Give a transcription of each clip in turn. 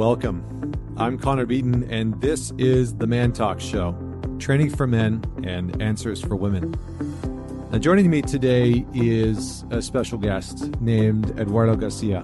Welcome. I'm Connor Beaton, and this is the ManTalks Show training for men and answers for women. Now, joining me today is a special guest named Eduardo Garcia.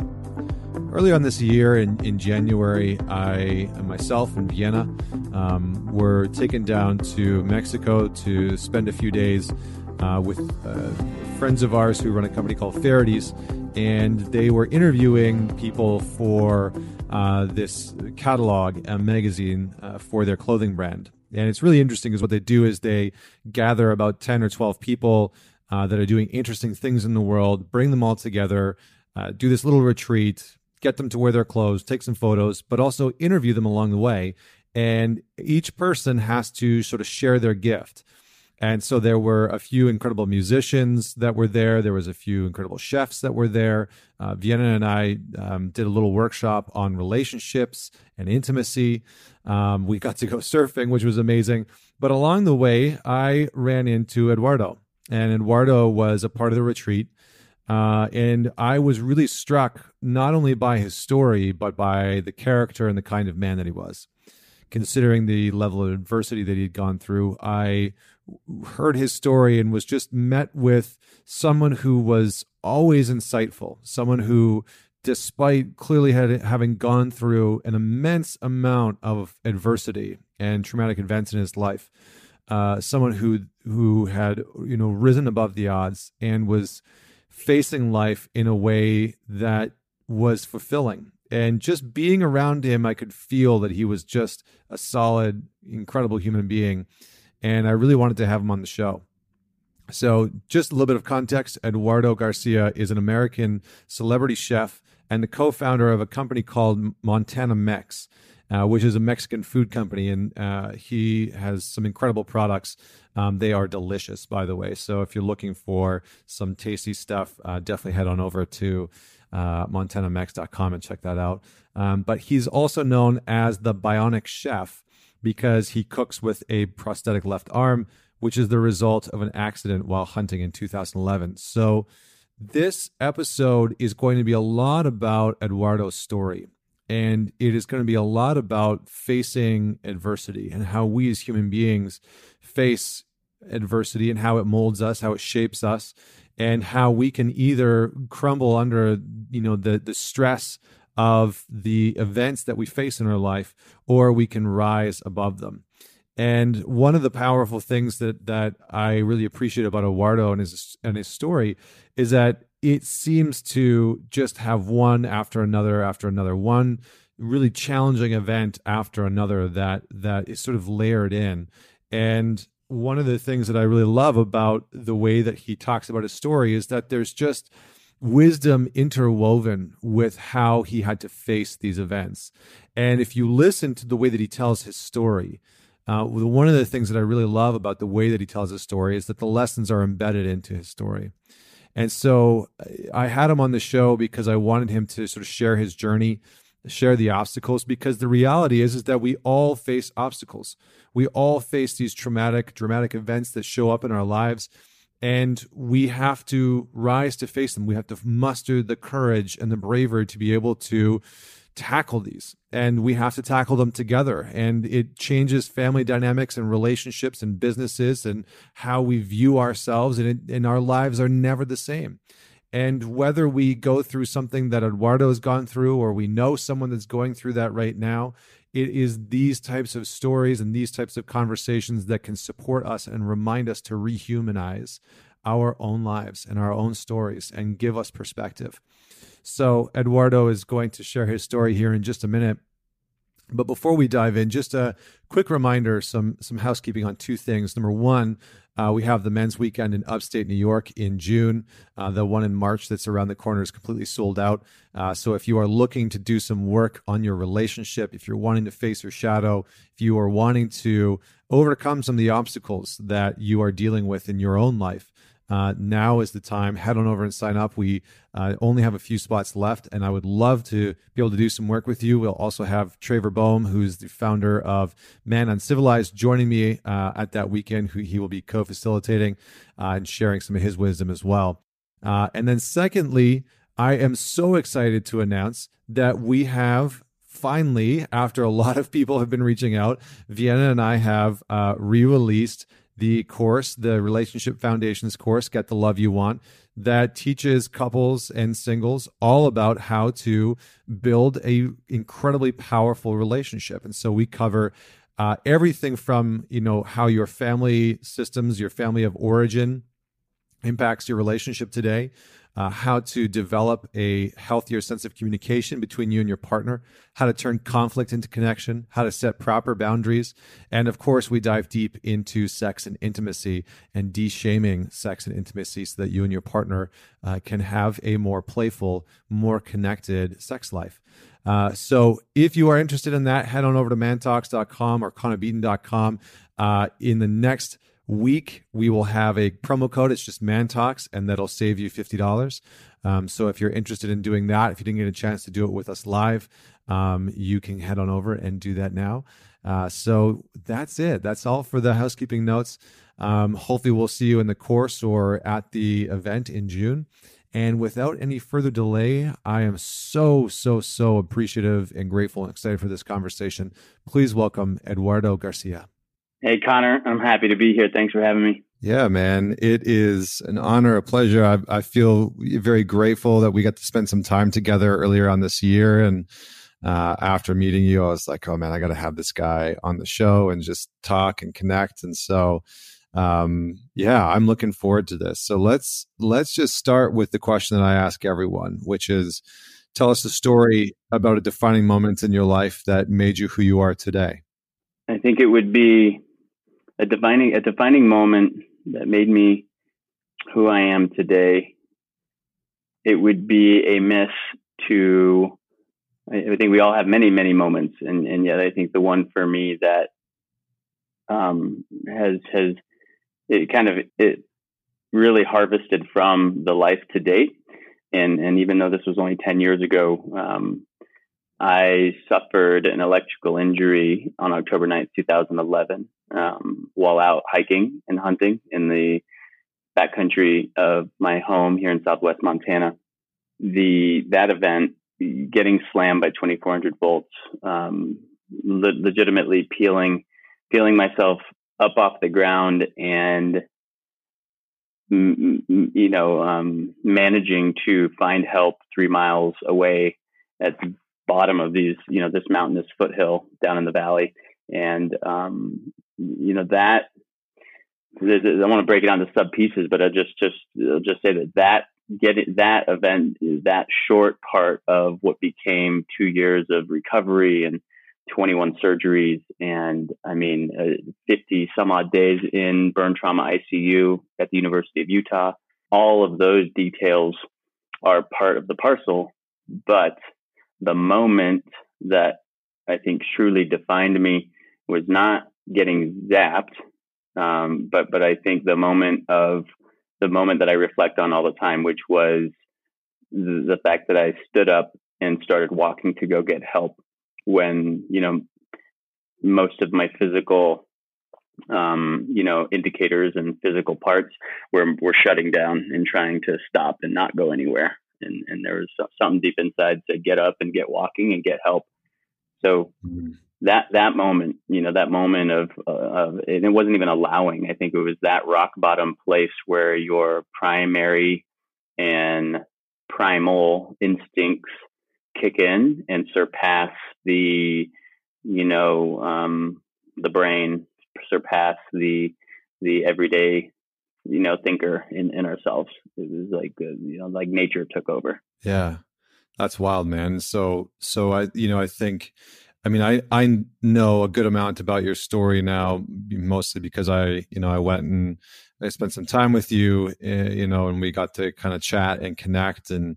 Early on this year, in, in January, I and myself in Vienna um, were taken down to Mexico to spend a few days uh, with uh, friends of ours who run a company called Faherty's, and they were interviewing people for uh, this catalog, a magazine uh, for their clothing brand. And it's really interesting because what they do is they gather about 10 or 12 people uh, that are doing interesting things in the world, bring them all together, uh, do this little retreat, get them to wear their clothes, take some photos, but also interview them along the way. And each person has to sort of share their gift. And so there were a few incredible musicians that were there. There was a few incredible chefs that were there. Uh, Vienna and I um, did a little workshop on relationships and intimacy. Um, we got to go surfing, which was amazing. But along the way, I ran into Eduardo, and Eduardo was a part of the retreat. Uh, and I was really struck not only by his story, but by the character and the kind of man that he was. Considering the level of adversity that he'd gone through, I heard his story and was just met with someone who was always insightful, someone who, despite clearly had, having gone through an immense amount of adversity and traumatic events in his life, uh, someone who who had you know risen above the odds and was facing life in a way that was fulfilling. And just being around him, I could feel that he was just a solid, incredible human being and I really wanted to have him on the show. So, just a little bit of context Eduardo Garcia is an American celebrity chef and the co founder of a company called Montana Mex. Uh, which is a Mexican food company, and uh, he has some incredible products. Um, they are delicious, by the way. So if you're looking for some tasty stuff, uh, definitely head on over to uh, montanamex.com and check that out. Um, but he's also known as the Bionic Chef because he cooks with a prosthetic left arm, which is the result of an accident while hunting in 2011. So, this episode is going to be a lot about Eduardo's story. And it is going to be a lot about facing adversity and how we as human beings face adversity and how it molds us, how it shapes us, and how we can either crumble under, you know, the the stress of the events that we face in our life, or we can rise above them. And one of the powerful things that that I really appreciate about Eduardo and his and his story is that it seems to just have one after another after another, one really challenging event after another that that is sort of layered in. And one of the things that I really love about the way that he talks about his story is that there's just wisdom interwoven with how he had to face these events. And if you listen to the way that he tells his story, uh, one of the things that I really love about the way that he tells his story is that the lessons are embedded into his story. And so I had him on the show because I wanted him to sort of share his journey, share the obstacles, because the reality is, is that we all face obstacles. We all face these traumatic, dramatic events that show up in our lives and we have to rise to face them. We have to muster the courage and the bravery to be able to tackle these. And we have to tackle them together. And it changes family dynamics and relationships and businesses and how we view ourselves. And, it, and our lives are never the same. And whether we go through something that eduardo has gone through or we know someone that's going through that right now it is these types of stories and these types of conversations that can support us and remind us to rehumanize our own lives and our own stories and give us perspective. So, Eduardo is going to share his story here in just a minute. But before we dive in, just a quick reminder, some some housekeeping on two things. Number one, uh, we have the men's weekend in upstate New York in June. Uh, the one in March that's around the corner is completely sold out. Uh, so if you are looking to do some work on your relationship, if you're wanting to face your shadow, if you are wanting to overcome some of the obstacles that you are dealing with in your own life, uh, now is the time. Head on over and sign up. We uh, only have a few spots left, and I would love to be able to do some work with you. We'll also have Traver Boehm, who's the founder of Man Uncivilized, joining me uh, at that weekend. Who he will be co-facilitating uh, and sharing some of his wisdom as well. Uh, and then, secondly, I am so excited to announce that we have finally, after a lot of people have been reaching out, Vienna and I have uh, re released the course, the Relationship Foundations course, Get the Love You Want, that teaches couples and singles all about how to build a incredibly powerful relationship. And so we cover uh, everything from you know how your family systems, your family of origin impacts your relationship today, uh, how to develop a healthier sense of communication between you and your partner, how to turn conflict into connection, how to set proper boundaries. And of course, we dive deep into sex and intimacy and de shaming sex and intimacy so that you and your partner uh, can have a more playful, more connected sex life. Uh, so if you are interested in that, head on over to mantalks.com or connorbeaton.com. Uh, in the next week, we will have a promo code. It's just ManTalks, and that'll save you $50. Um, so if you're interested in doing that, if you didn't get a chance to do it with us live, um, you can head on over and do that now. Uh, so that's it. That's all for the housekeeping notes. Um, hopefully, we'll see you in the course or at the event in June. And without any further delay, I am so, so, so appreciative and grateful and excited for this conversation. Please welcome Eduardo Garcia. Hey, Connor, I'm happy to be here. Thanks for having me. Yeah, man. It is an honor, a pleasure. I, I, feel very grateful that we got to spend some time together earlier on this year. And uh, after meeting you, I was like, oh man, I got to have this guy on the show and just talk and connect. And so, um, yeah, I'm looking forward to this. So let's let's just start with the question that I ask everyone, which is, tell us a story about a defining moment in your life that made you who you are today. I think it would be a defining a defining moment that made me who I am today, it would be a miss to. I think we all have many many moments, and and yet I think the one for me that um, has has it kind of it really harvested from the life to date, and and even though this was only ten years ago, um, I suffered an electrical injury on October 9th, 2011, um, while out hiking and hunting in the backcountry of my home here in Southwest Montana. The that event, getting slammed by 2400 volts, um, le- legitimately peeling, peeling myself up off the ground and you know um, managing to find help three miles away at bottom of these you know this mountainous foothill down in the valley and um, you know that I want to break it down to sub pieces, but I just just I'll just say that that getting that event is that short part of what became two years of recovery and 21 surgeries and I mean uh, 50 some odd days in burn trauma ICU at the University of Utah. All of those details are part of the parcel, but the moment that I think truly defined me was not getting zapped. Um, but but I think the moment of the moment that I reflect on all the time, which was the, fact that I stood up and started walking to go get help when you know most of my physical um, you know indicators and physical parts were were shutting down and trying to stop and not go anywhere and and there was something deep inside to get up and get walking and get help so mm-hmm that that moment, you know, that moment of uh, of it wasn't even allowing. I think it was that rock bottom place where your primary and primal instincts kick in and surpass the, you know, um, the brain, surpass the the everyday, you know, thinker in in ourselves. It was like uh, you know, like nature took over. Yeah, that's wild, man. So so I you know I think I mean, I I know a good amount about your story now, mostly because I, you know, I went and I spent some time with you, eh, you know, and we got to kind of chat and connect, and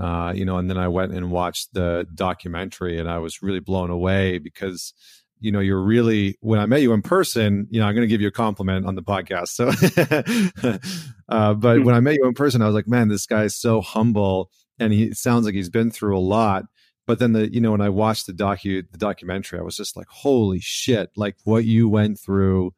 uh, you know, and then I went and watched the documentary, and I was really blown away because you know you're really when i met you in person you know i'm going to give you a compliment on the podcast so uh, but hmm. when i met you in person i was like man this guy is so humble and he sounds like he's been through a lot but then the you know when I watched the docu the documentary, I was just like, holy shit! Like what you went through,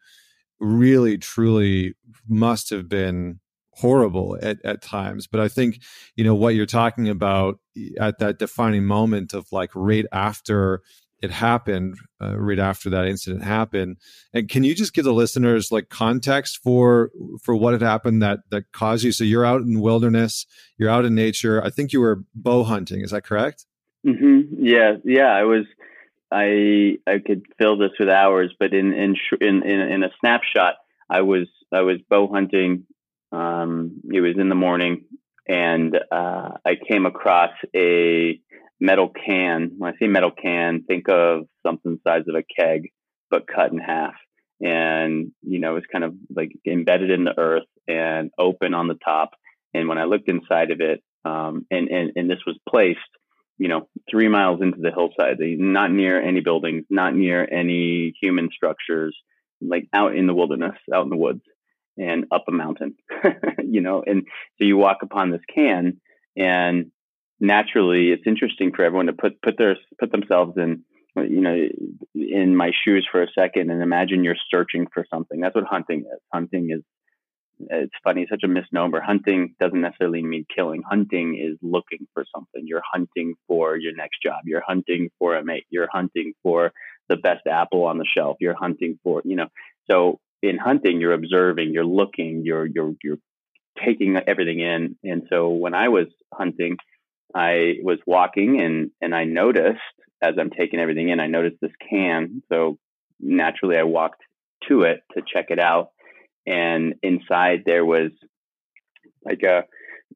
really truly must have been horrible at, at times. But I think, you know, what you're talking about at that defining moment of like right after it happened, uh, right after that incident happened. And can you just give the listeners like context for for what had happened that that caused you? So you're out in wilderness, you're out in nature. I think you were bow hunting. Is that correct? Mm-hmm. Yeah, yeah. I was. I I could fill this with hours, but in in in in, in a snapshot, I was I was bow hunting. Um, it was in the morning, and uh, I came across a metal can. When I say metal can, think of something the size of a keg, but cut in half. And you know, it's kind of like embedded in the earth and open on the top. And when I looked inside of it, um, and, and and this was placed you know, three miles into the hillside, not near any buildings, not near any human structures, like out in the wilderness, out in the woods and up a mountain, you know, and so you walk upon this can and naturally it's interesting for everyone to put, put their, put themselves in, you know, in my shoes for a second and imagine you're searching for something. That's what hunting is. Hunting is it's funny, such a misnomer. Hunting doesn't necessarily mean killing. Hunting is looking for something. You're hunting for your next job. You're hunting for a mate. You're hunting for the best apple on the shelf. You're hunting for, you know, so in hunting, you're observing, you're looking, you're, you're, you're taking everything in. And so when I was hunting, I was walking and, and I noticed as I'm taking everything in, I noticed this can. So naturally I walked to it to check it out. And inside there was like a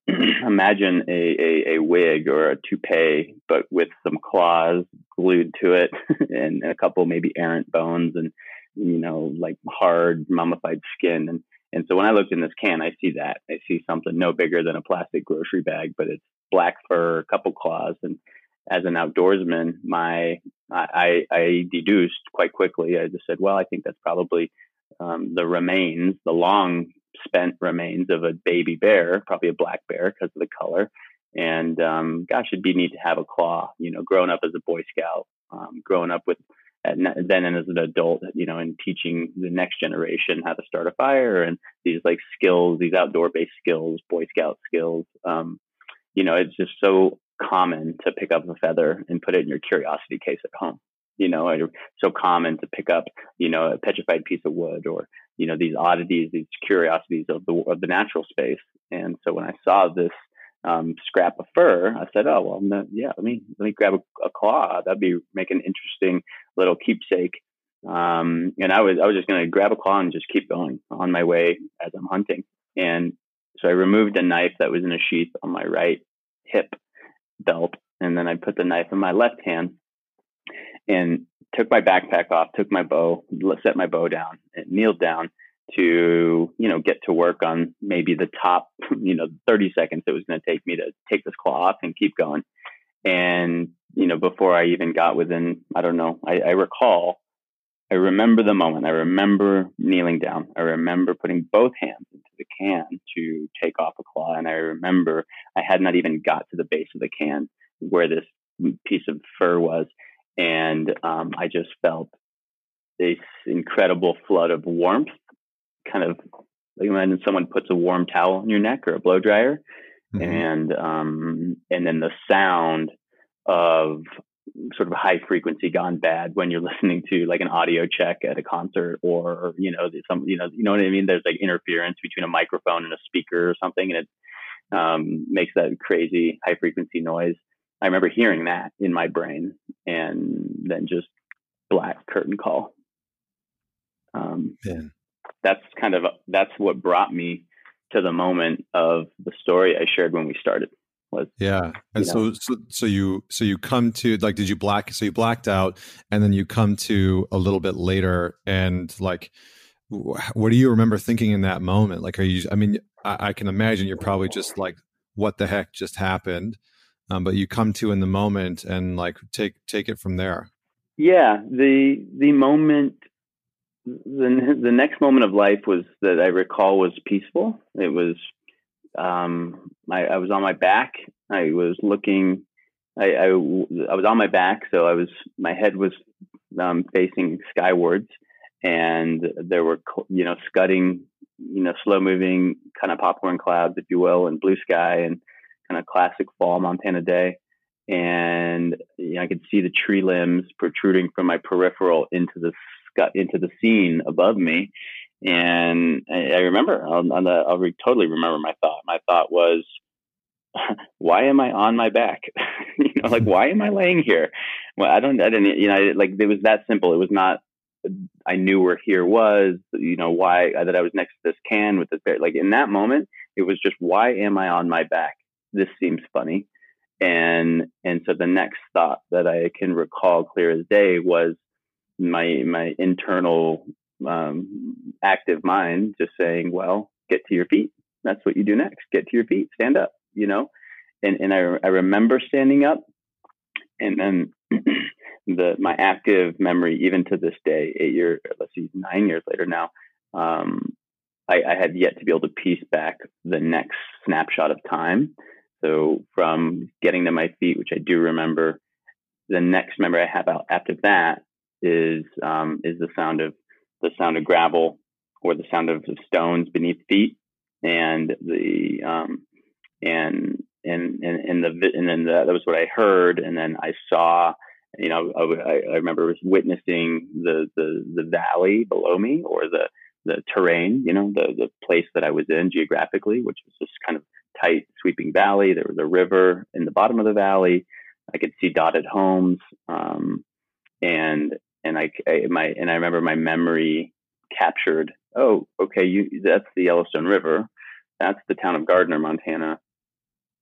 imagine a, a, a, wig or a toupee, but with some claws glued to it and a couple maybe errant bones and you know like hard mummified skin. And and so when I looked in this can, I see that. I see something no bigger than a plastic grocery bag, but it's black fur, a couple claws, and as an outdoorsman, my I, I deduced quite quickly. I just said, well, I think that's probably um, the remains, the long spent remains of a baby bear, probably a black bear because of the color. And um, gosh, it'd be neat to have a claw. You know, growing up as a Boy Scout, um, growing up with and then and as an adult, you know, and teaching the next generation how to start a fire and these like skills, these outdoor based skills, Boy Scout skills. Um, you know, it's just so common to pick up a feather and put it in your curiosity case at home you know, it's so common to pick up, you know, a petrified piece of wood or, you know, these oddities, these curiosities of the of the natural space. And so when I saw this um, scrap of fur, I said, "Oh well, yeah, let me let me grab a, a, claw. That'd be make an interesting little keepsake." Um, and I was I was just going to grab a claw and just keep going on my way as I'm hunting. And so I removed a knife that was in a sheath on my right hip belt, and then I put the knife in my left hand and took my backpack off, took my bow, set my bow down, and kneeled down to you know get to work on maybe the top you know 30 seconds it was going to take me to take this claw off and keep going. And you know before i even got within i don't know I, I recall i remember the moment. I remember kneeling down. I remember putting both hands can to take off a claw. And i remember i had not even got to the base of the can where this piece of fur was. And um, I just felt this incredible flood of warmth, kind of like imagine someone puts a warm towel on your neck or a blow dryer, mm-hmm. and um, and then the sound of sort of high frequency gone bad when you're listening to like an audio check at a concert or you know some you know you know what I mean. There's like interference between a microphone and a speaker or something, and it um, makes that crazy high frequency noise. I remember hearing that in my brain and then just black curtain call. Um, that's kind of that's what brought me to the moment of the story I shared when we started. Was yeah, and so, so so you so you come to like did you black so you blacked out and then you come to a little bit later and like what do you remember thinking in that moment? Like, are you? I mean, I, I can imagine you're probably just like, what the heck just happened? um, but you come to in the moment and like take take it from there yeah the the moment the the next moment of life was that i recall was peaceful it was um I, I was on my back i was looking I, I, I was on my back so i was my head was um, facing skywards and there were you know scudding you know, slow moving kind of popcorn clouds, if you will, and blue sky and kind of classic fall Montana day. And you know, I could see the tree limbs protruding from my peripheral into the into the scene above me. And I, remember on, the, I'll re- totally remember my thought. My thought was, why am I on my back? you know, like why am I laying here? Well, I don't, I didn't, you know, like it was that simple. It was not. I knew where here was. You know why uh, that I was next to this can with this bear. Like in that moment, it was just why am I on my back? This seems funny, and and so the next thought that I can recall clear as day was my my internal um, active mind just saying, well, get to your feet. That's what you do next. Get to your feet. Stand up you know, and and I I remember standing up, and then the my active memory even to this day, eight years, let's see, nine years later now, um, I, I had yet to be able to piece back the next snapshot of time. So from getting to my feet, which I do remember, the next memory I have out after that is um, is the sound of the sound of gravel or the sound of stones beneath feet and the um, and and and, and the and then the, that was what I heard, and then I saw. You know, I, I remember witnessing the, the the valley below me, or the the terrain. You know, the the place that I was in geographically, which was this kind of tight, sweeping valley. There was a river in the bottom of the valley. I could see dotted homes, um, and and I, I, my and I remember my memory captured. Oh, okay, you that's the Yellowstone River. That's the town of Gardiner, Montana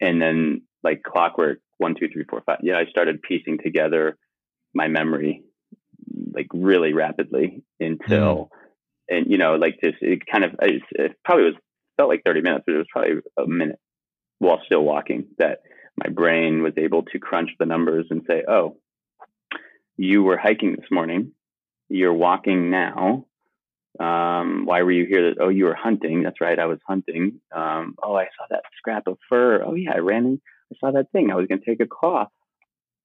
and then like clockwork one two three four five yeah i started piecing together my memory like really rapidly until mm. and you know like just it kind of it probably was felt like 30 minutes but it was probably a minute while still walking that my brain was able to crunch the numbers and say oh you were hiking this morning. You're walking now. Um, why were you here? Oh, you were hunting. That's right. I was hunting. Um, oh, I saw that scrap of fur. Oh, yeah. I ran in. I saw that thing. I was going to take a claw.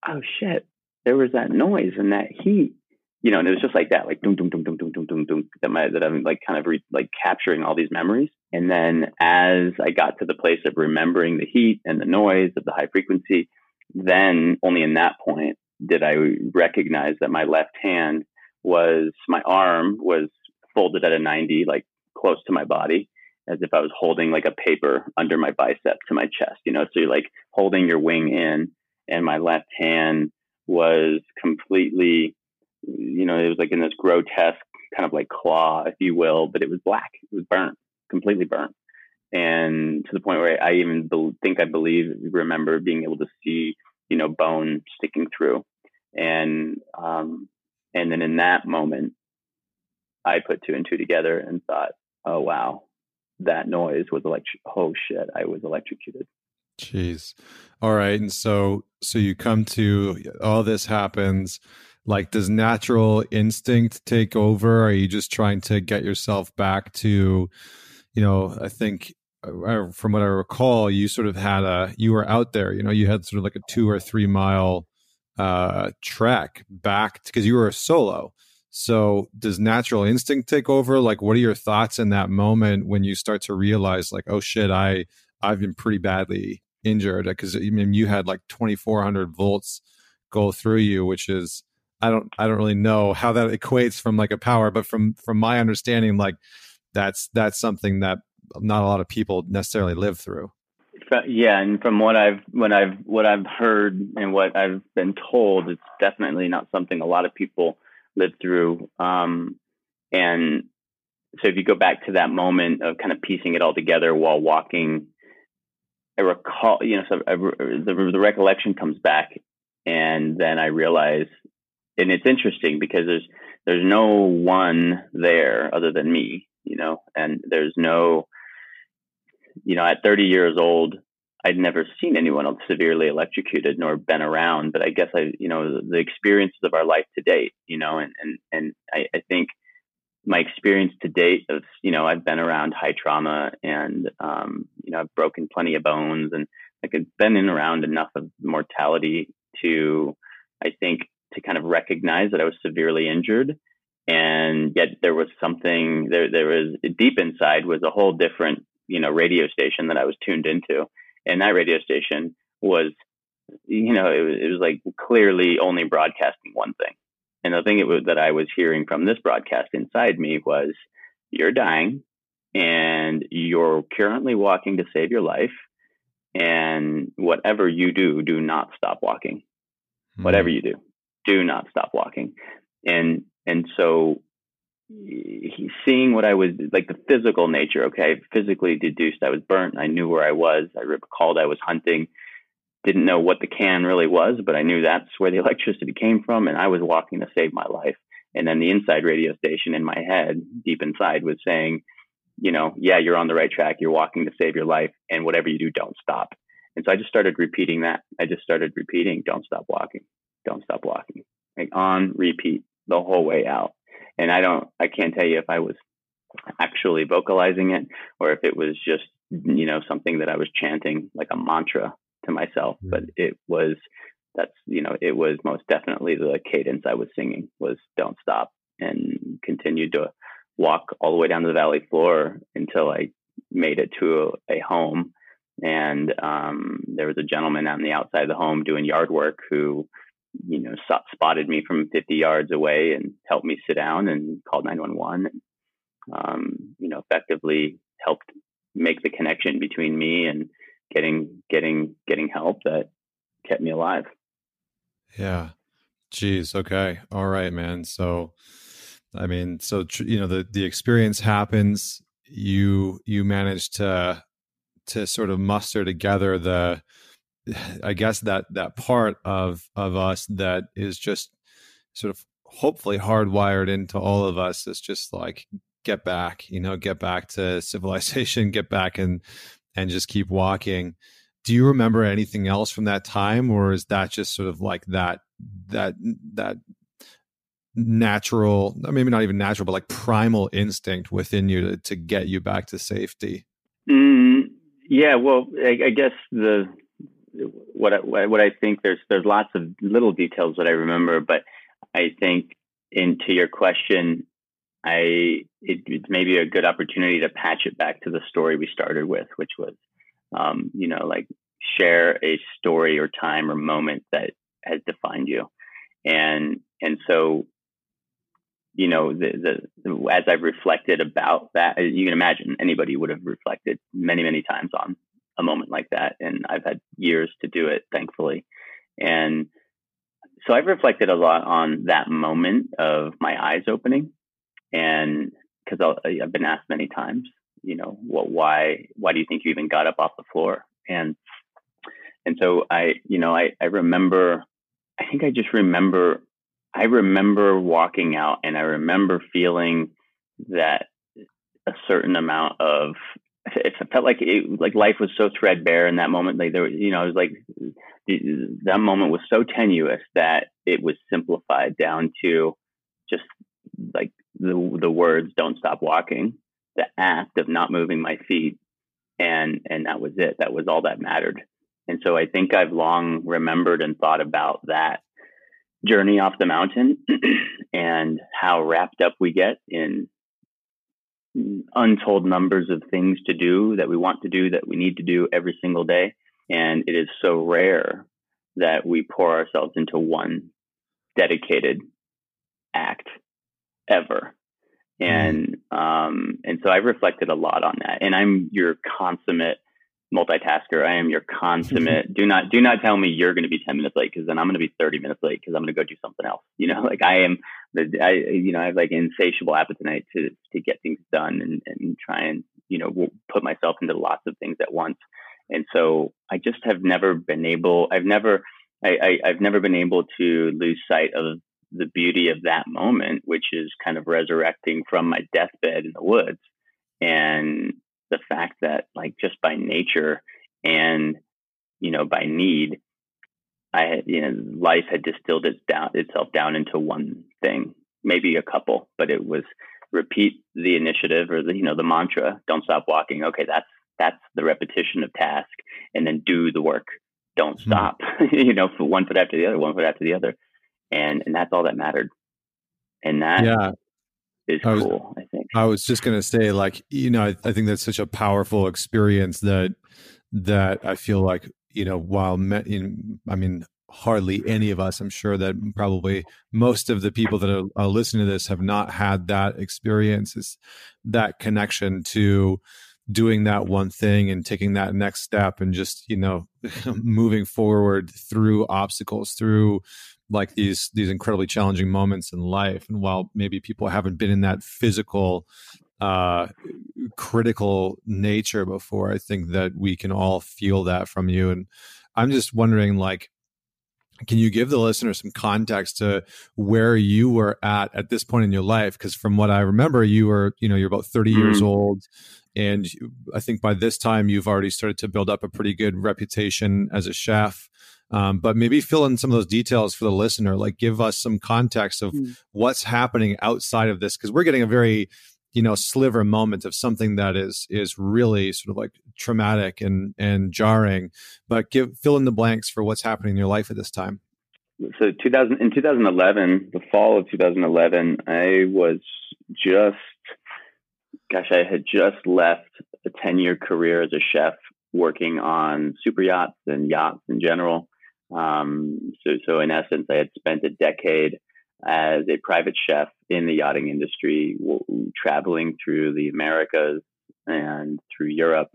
Oh, shit. There was that noise and that heat. You know, and it was just like that, like doom, doom, doom, doom, doom, doom, doom, doom. That, my, that I'm like kind of re, like capturing all these memories. And then as I got to the place of remembering the heat and the noise of the high frequency, then only in that point did I recognize that my left hand was, my arm was folded at a 90, like close to my body, as if I was holding like a paper under my bicep to my chest, you know? So you're like holding your wing in, and my left hand was completely, you know, it was like in this grotesque kind of like claw, if you will, but it was black. It was burnt, completely burnt. And to the point where I even be- think I believe, remember being able to see, you know, bone sticking through. And, um, and then in that moment, I put two and two together and thought, oh wow, that noise was electric. Oh shit, I was electrocuted. Jeez. All right, and so so you come to all this happens. Like, does natural instinct take over? Are you just trying to get yourself back to, you know, I think uh, from what I recall, you sort of had a you were out there. You know, you had sort of like a two or three mile uh, trek back because you were a solo. So does natural instinct take over? Like, what are your thoughts in that moment when you start to realize, like, oh shit, I I've been pretty badly injured because I mean you had like 2400 volts go through you, which is I don't I don't really know how that equates from like a power, but from from my understanding, like that's that's something that not a lot of people necessarily live through. Yeah, and from what I've when I've what I've heard and what I've been told, it's definitely not something a lot of people live through. Um, and so if you go back to that moment of kind of piecing it all together while walking, I recall, you know, so I, the, the recollection comes back, and then I realize, and it's interesting because there's there's no one there other than me, you know, and there's no, you know, at 30 years old, I'd never seen anyone else severely electrocuted nor been around, but I guess I, you know, the experiences of our life to date, you know, and, and, and I, I think my experience to date of, you know, I've been around high trauma and, um, you know, I've broken plenty of bones and like I've been in around enough of mortality to, I think, to kind of recognize that I was severely injured and yet there was something there. There was deep inside was a whole different you know radio station that I was tuned into, and that radio station was you know it was, it was like clearly only broadcasting one thing, and the thing it was that I was hearing from this broadcast inside me was you're dying and you're currently walking to save your life and whatever you do do not stop walking. Mm-hmm. whatever you do do not stop walking. And and so seeing what I was like the physical nature. Okay, physically deduced I was burnt. I knew where I was. I recalled I was hunting. Didn't know what the can really was, but I knew that's where the electricity came from, and I was walking to save my life. And then the inside radio station in my head, deep inside, was saying, you know, yeah, you're on the right track. You're walking to save your life, and whatever you do, don't stop. And so I just started repeating that. I just started repeating, don't stop walking, don't stop walking, like on repeat the whole way out. And I don't, I can't tell you if I was actually vocalizing it or if it was just, you know, something that I was chanting like a mantra to myself, mm-hmm. but it was, that's, you know, it was most definitely the cadence I was singing was don't stop and continued to walk all the way down to the valley floor until I made it to a, a home. And um, there was a gentleman on the outside of the home doing yard work who you know, spotted me from 50 yards away and helped me sit down and called 911. And, um, you know, effectively helped make the connection between me and getting getting getting help that kept me alive. Yeah. Jeez. Okay. All right, man. So, I mean, so you know, the the experience happens. You you manage to to sort of muster together the I guess that that part of of us that is just sort of hopefully hardwired into all of us is just like get back, you know, get back to civilization, get back and and just keep walking. Do you remember anything else from that time, or is that just sort of like that that that natural, maybe not even natural, but like primal instinct within you to, to get you back to safety? Mm, yeah, well, I, I guess the what I, what I think there's there's lots of little details that I remember, but I think into your question, I it, it's maybe a good opportunity to patch it back to the story we started with, which was, um, you know, like share a story or time or moment that has defined you, and and so, you know, the, the as I've reflected about that, you can imagine anybody would have reflected many many times on a moment like that. And I've had years to do it, thankfully. And so I've reflected a lot on that moment of my eyes opening. And because I've been asked many times, you know, what, why, why do you think you even got up off the floor? And, and so I, you know, I, I remember, I think I just remember, I remember walking out and I remember feeling that a certain amount of it felt like it, like life was so threadbare in that moment. Like there, you know, it was like that moment was so tenuous that it was simplified down to just like the the words "Don't stop walking," the act of not moving my feet, and and that was it. That was all that mattered. And so I think I've long remembered and thought about that journey off the mountain and how wrapped up we get in untold numbers of things to do that we want to do that we need to do every single day. And it is so rare that we pour ourselves into one dedicated act ever. And um and so i've reflected a lot on that. And i'm your consummate multitasker. I am your consummate. do not do not tell me you're going to be 10 minutes late because then I'm going to be 30 minutes late because I'm going to go do something else. You know, like I am the I you know I have like insatiable appetite to to get things done and and try and you know put myself into lots of things at once. And so I just have never been able. I've never I, I I've never been able to lose sight of the beauty of that moment, which is kind of resurrecting from my deathbed in the woods and the fact that like just by nature and you know by need i had you know life had distilled it down itself down into one thing maybe a couple but it was repeat the initiative or the you know the mantra don't stop walking. Okay that's that's the repetition of task and then do the work. Don't hmm. stop. You know one foot after the other one foot after the other. And and that's all that mattered. And that yeah. is I was, cool. I think I was just gonna say, like, you know, I, I think that's such a powerful experience that that I feel like you know, while me, in, I mean, hardly any of us, I'm sure that probably most of the people that are, are listening to this have not had that experience, is that connection to doing that one thing and taking that next step and just you know moving forward through obstacles through like these these incredibly challenging moments in life. And while maybe people haven't been in that physical uh critical nature before i think that we can all feel that from you. And i'm just wondering like can you give the listener some context to where you were at at this point in your life? Because from what i remember you were you know you're about 30 mm-hmm. years old. And i think by this time you've already started to build up a pretty good reputation as a chef um, but maybe fill in some of those details for the listener like give us some context of mm. what's happening outside of this because we're getting a very you know sliver moment of something that is is really sort of like traumatic and and jarring. But give fill in the blanks for what's happening in your life at this time. So 2000 in 2011 the fall of 2011 i was just gosh i had just left a 10 year career as a chef working on super yachts and yachts in general um, so, so in essence, I had spent a decade as a private chef in the yachting industry, w- traveling through the Americas and through Europe,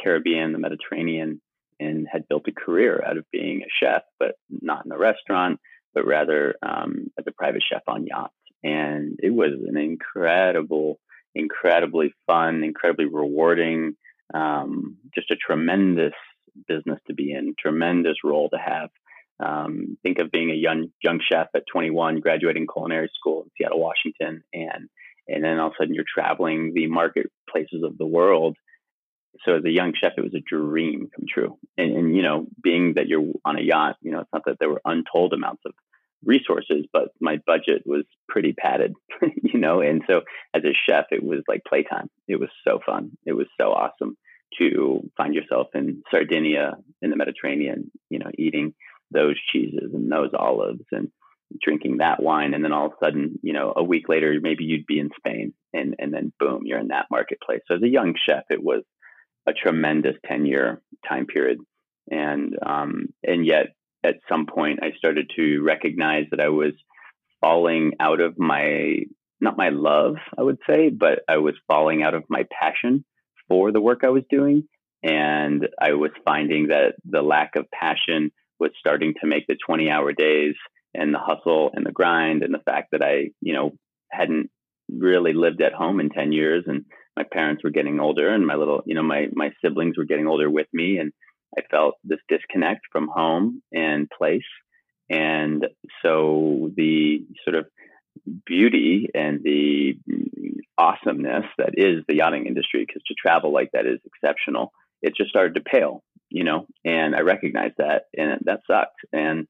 Caribbean, the Mediterranean, and had built a career out of being a chef, but not in a restaurant, but rather um, as a private chef on yachts. And it was an incredible, incredibly fun, incredibly rewarding, um, just a tremendous business to be in, tremendous role to have. Um, think of being a young young chef at 21, graduating culinary school in Seattle, Washington, and and then all of a sudden you're traveling the marketplaces of the world. So as a young chef, it was a dream come true. And, and you know, being that you're on a yacht, you know, it's not that there were untold amounts of resources, but my budget was pretty padded, you know. And so as a chef, it was like playtime. It was so fun. It was so awesome to find yourself in Sardinia in the Mediterranean, you know, eating those cheeses and those olives and drinking that wine. And then all of a sudden, you know, a week later, maybe you'd be in Spain and, and then boom, you're in that marketplace. So as a young chef, it was a tremendous 10 year time period. And, um, and yet at some point I started to recognize that I was falling out of my, not my love, I would say, but I was falling out of my passion for the work I was doing. And I was finding that the lack of passion was starting to make the 20 hour days and the hustle and the grind and the fact that I, you know, hadn't really lived at home in 10 years and my parents were getting older and my little, you know, my, my siblings were getting older with me. And I felt this disconnect from home and place. And so the sort of beauty and the awesomeness that is the yachting industry, because to travel like that is exceptional, it just started to pale, you know, and I recognized that and that sucked. And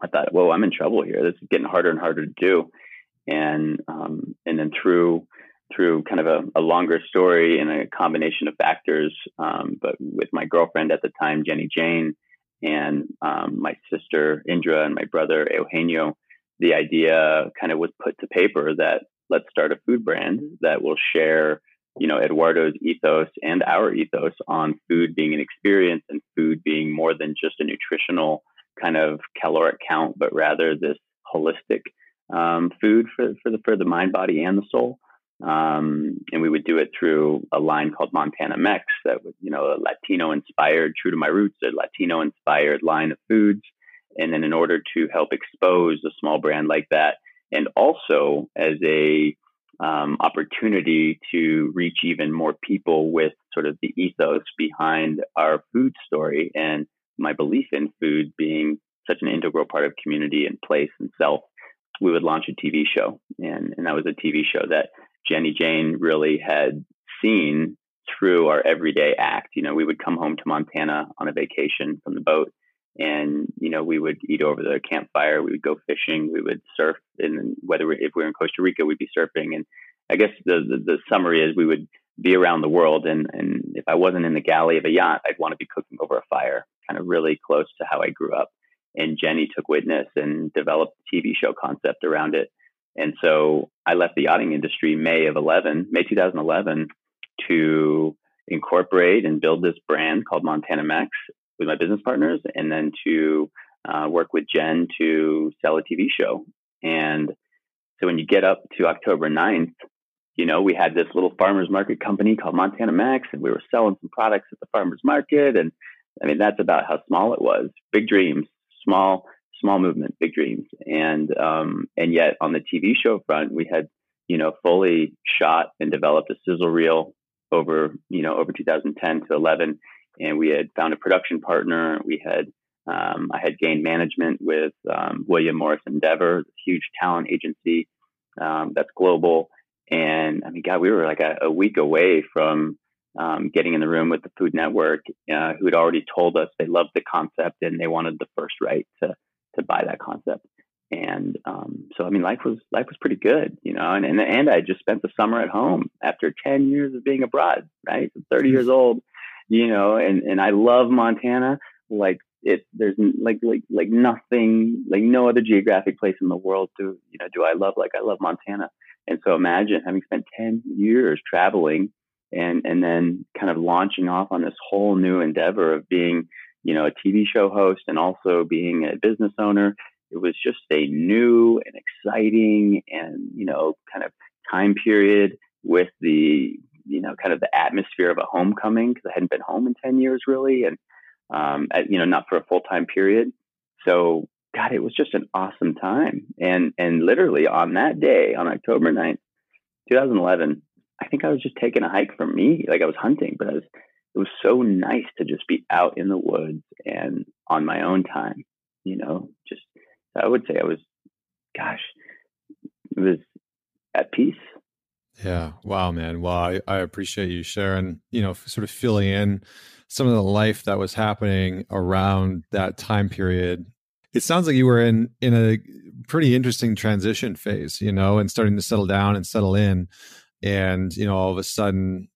I thought, whoa, I'm in trouble here. This is getting harder and harder to do. And, um, and then through, through kind of a, a, longer story and a combination of factors, um, but with my girlfriend at the time, Jenny Jane, and um, my sister Indra and my brother Eugenio, the idea kind of was put to paper that let's start a food brand that will share you know eduardo's ethos and our ethos on food being an experience and food being more than just a nutritional kind of caloric count but rather this holistic um, food for, for the for the mind body and the soul. Um, and we would do it through a line called Montana Mex that was, you know, a Latino inspired, true to my roots, a Latino inspired line of foods and then in order to help expose a small brand like that, and also as a um, opportunity to reach even more people with sort of the ethos behind our food story and my belief in food being such an integral part of community and place and self, we would launch a TV show. And, and that was a TV show that Jenny Jane really had seen through our everyday act. You know, we would come home to Montana on a vacation from the boat and you know we would eat over the campfire we would go fishing we would surf and whether we, if we were in costa rica we'd be surfing. And i guess the, the, the summary is we would be around the world and and if i wasn't in the galley of a yacht i'd want to be cooking over a fire kind of really close to how i grew up. And jenny took witness and developed a tv show concept around it. And so I left the yachting industry May of 11, May 2011, to incorporate and build this brand called Montana Mex with my business partners, and then to uh, work with Jen to sell a TV show. And so when you get up to October 9th, you know, we had this little farmers market company called Montana Mex, and we were selling some products at the farmers market. And I mean, that's about how small it was. Big dreams, small, small movement, big dreams. And um, and yet on the TV show front, we had, you know, fully shot and developed a sizzle reel over, you know, over 2010 to 11, and we had found a production partner. We had um, I had gained management with um, William Morris Endeavor, huge talent agency um, that's global. And I mean, God, we were like a, a week away from um, getting in the room with the Food Network, uh, who had already told us they loved the concept and they wanted the first right to to buy that concept. And um, so, I mean, life was life was pretty good, you know. And and and I just spent the summer at home after ten years of being abroad, right? I'm 30 years old, you know, and and I love Montana. Like it, there's like like like nothing, like no other geographic place in the world do you know do I love like I love Montana. And so imagine having spent 10 years traveling and, and then kind of launching off on this whole new endeavor of being, you know, a TV show host and also being a business owner. It was just a new and exciting and, you know, kind of time period with the, you know, kind of the atmosphere of a homecoming because I hadn't been home in 10 years really. And, um, at, you know, not for a full time period. So God, it was just an awesome time. And and literally on that day, on October 9th, 2011, I think I was just taking a hike for me. Like I was hunting, but was it was so nice to just be out in the woods and on my own time, you know, just I would say I was gosh, it was at peace. Yeah. Wow, man. Well, I, I appreciate you sharing, you know, sort of filling in some of the life that was happening around that time period it sounds like you were in in a pretty interesting transition phase, you know, and starting to settle down and settle in, and you know, all of a sudden,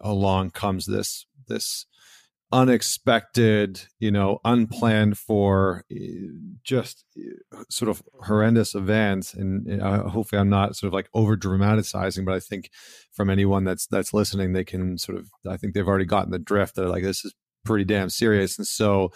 along comes this this unexpected, you know, unplanned for, just sort of horrendous events. And uh, hopefully, I'm not sort of like over dramatizing, but I think from anyone that's that's listening, they can sort of, I think they've already gotten the drift. They're like, this is pretty damn serious, and so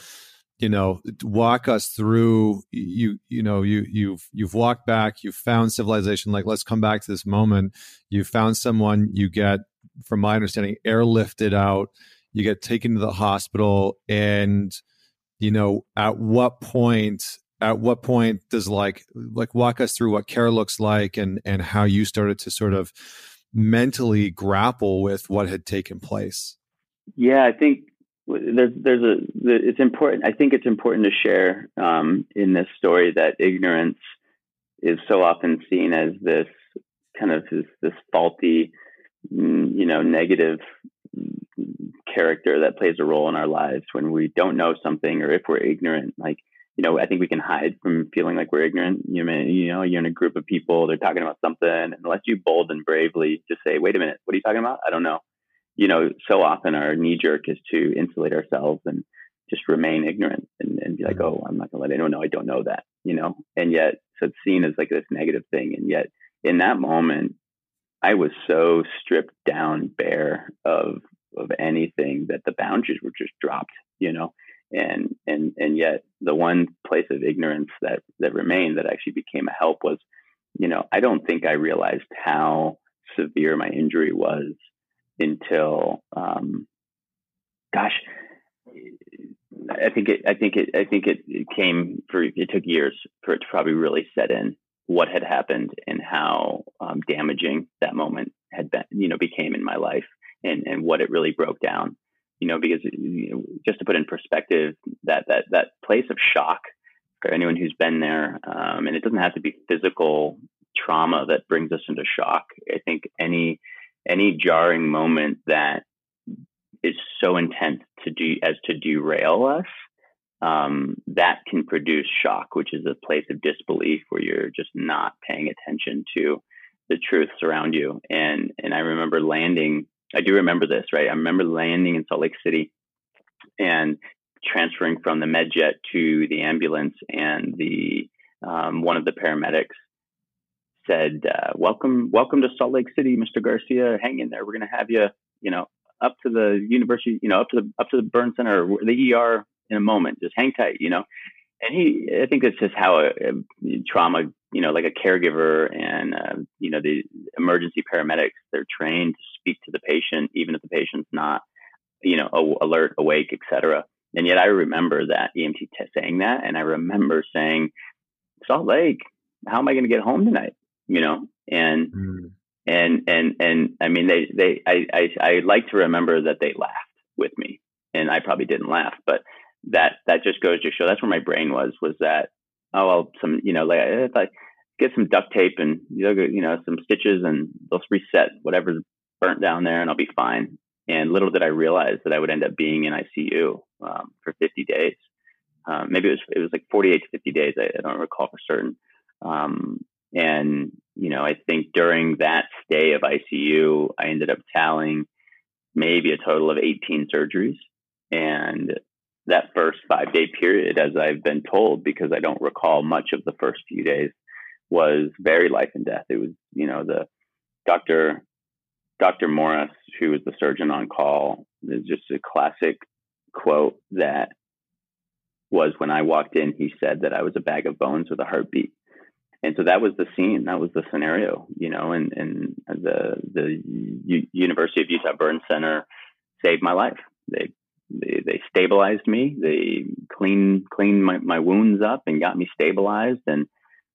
you know walk us through you you know you you've you've walked back you've found civilization like let's come back to this moment you found someone you get from my understanding airlifted out you get taken to the hospital and you know at what point at what point does like like walk us through what care looks like and and how you started to sort of mentally grapple with what had taken place? Yeah i think there's there's a it's important i think it's important to share um, in this story that ignorance is so often seen as this kind of this, this faulty mm, you know negative character that plays a role in our lives when we don't know something or if we're ignorant like you know i think we can hide from feeling like we're ignorant you know you know you're in a group of people they're talking about something and unless you bold and bravely just say wait a minute what are you talking about i don't know you know, so often our knee jerk is to insulate ourselves and just remain ignorant and, and be like, mm-hmm. oh, I'm not gonna let anyone know I don't know that, you know. And yet, so it's seen as like this negative thing. And yet, in that moment, I was so stripped down bare of of anything that the boundaries were just dropped, you know. And and and yet, the one place of ignorance that that remained that actually became a help was, you know, I don't think I realized how severe my injury was until um, gosh I think it I think it I think it, it came for it took years for it to probably really set in what had happened and how um, damaging that moment had been you know became in my life and and what it really broke down you know because you know, just to put in perspective that that that place of shock for anyone who's been there um, and it doesn't have to be physical trauma that brings us into shock I think any any jarring moment that is so intense to do as to derail us, um, that can produce shock, which is a place of disbelief where you're just not paying attention to the truths around you. And and I remember landing. I do remember this, right? I remember landing in Salt Lake City and transferring from the med jet to the ambulance, and the um, one of the paramedics said, uh, "Welcome, welcome to Salt Lake City, Mr. Garcia. Hang in there. We're going to have you, you know, up to the university, you know, up to the up to the burn center, the ER in a moment. Just hang tight, you know." And he, I think that's just how a, a trauma, you know, like a caregiver and uh, you know the emergency paramedics, they're trained to speak to the patient, even if the patient's not, you know, alert, awake, etc. And yet I remember that EMT t- saying that, and I remember saying, Salt Lake, how am I going to get home tonight? You know, and mm. and and and I mean, they they I, I I like to remember that they laughed with me, and I probably didn't laugh, but that that just goes to show that's where my brain was was that oh well some you know like if I get some duct tape and you know some stitches and they'll reset whatever's burnt down there and I'll be fine. And little did I realize that I would end up being in ICU um, for 50 days. Um, maybe it was it was like 48 to 50 days. I, I don't recall for certain. Um, and you know, I think during that stay of ICU, I ended up tallying maybe a total of 18 surgeries. And that first five day period, as I've been told, because I don't recall much of the first few days, was very life and death. It was, you know, the doctor, Dr. Morris, who was the surgeon on call, is just a classic quote that was when I walked in, he said that I was a bag of bones with a heartbeat. And so that was the scene, that was the scenario, you know, and, and the, the U- University of Utah Burn Center saved my life. They, they, they stabilized me. They cleaned, cleaned my, my wounds up and got me stabilized. And,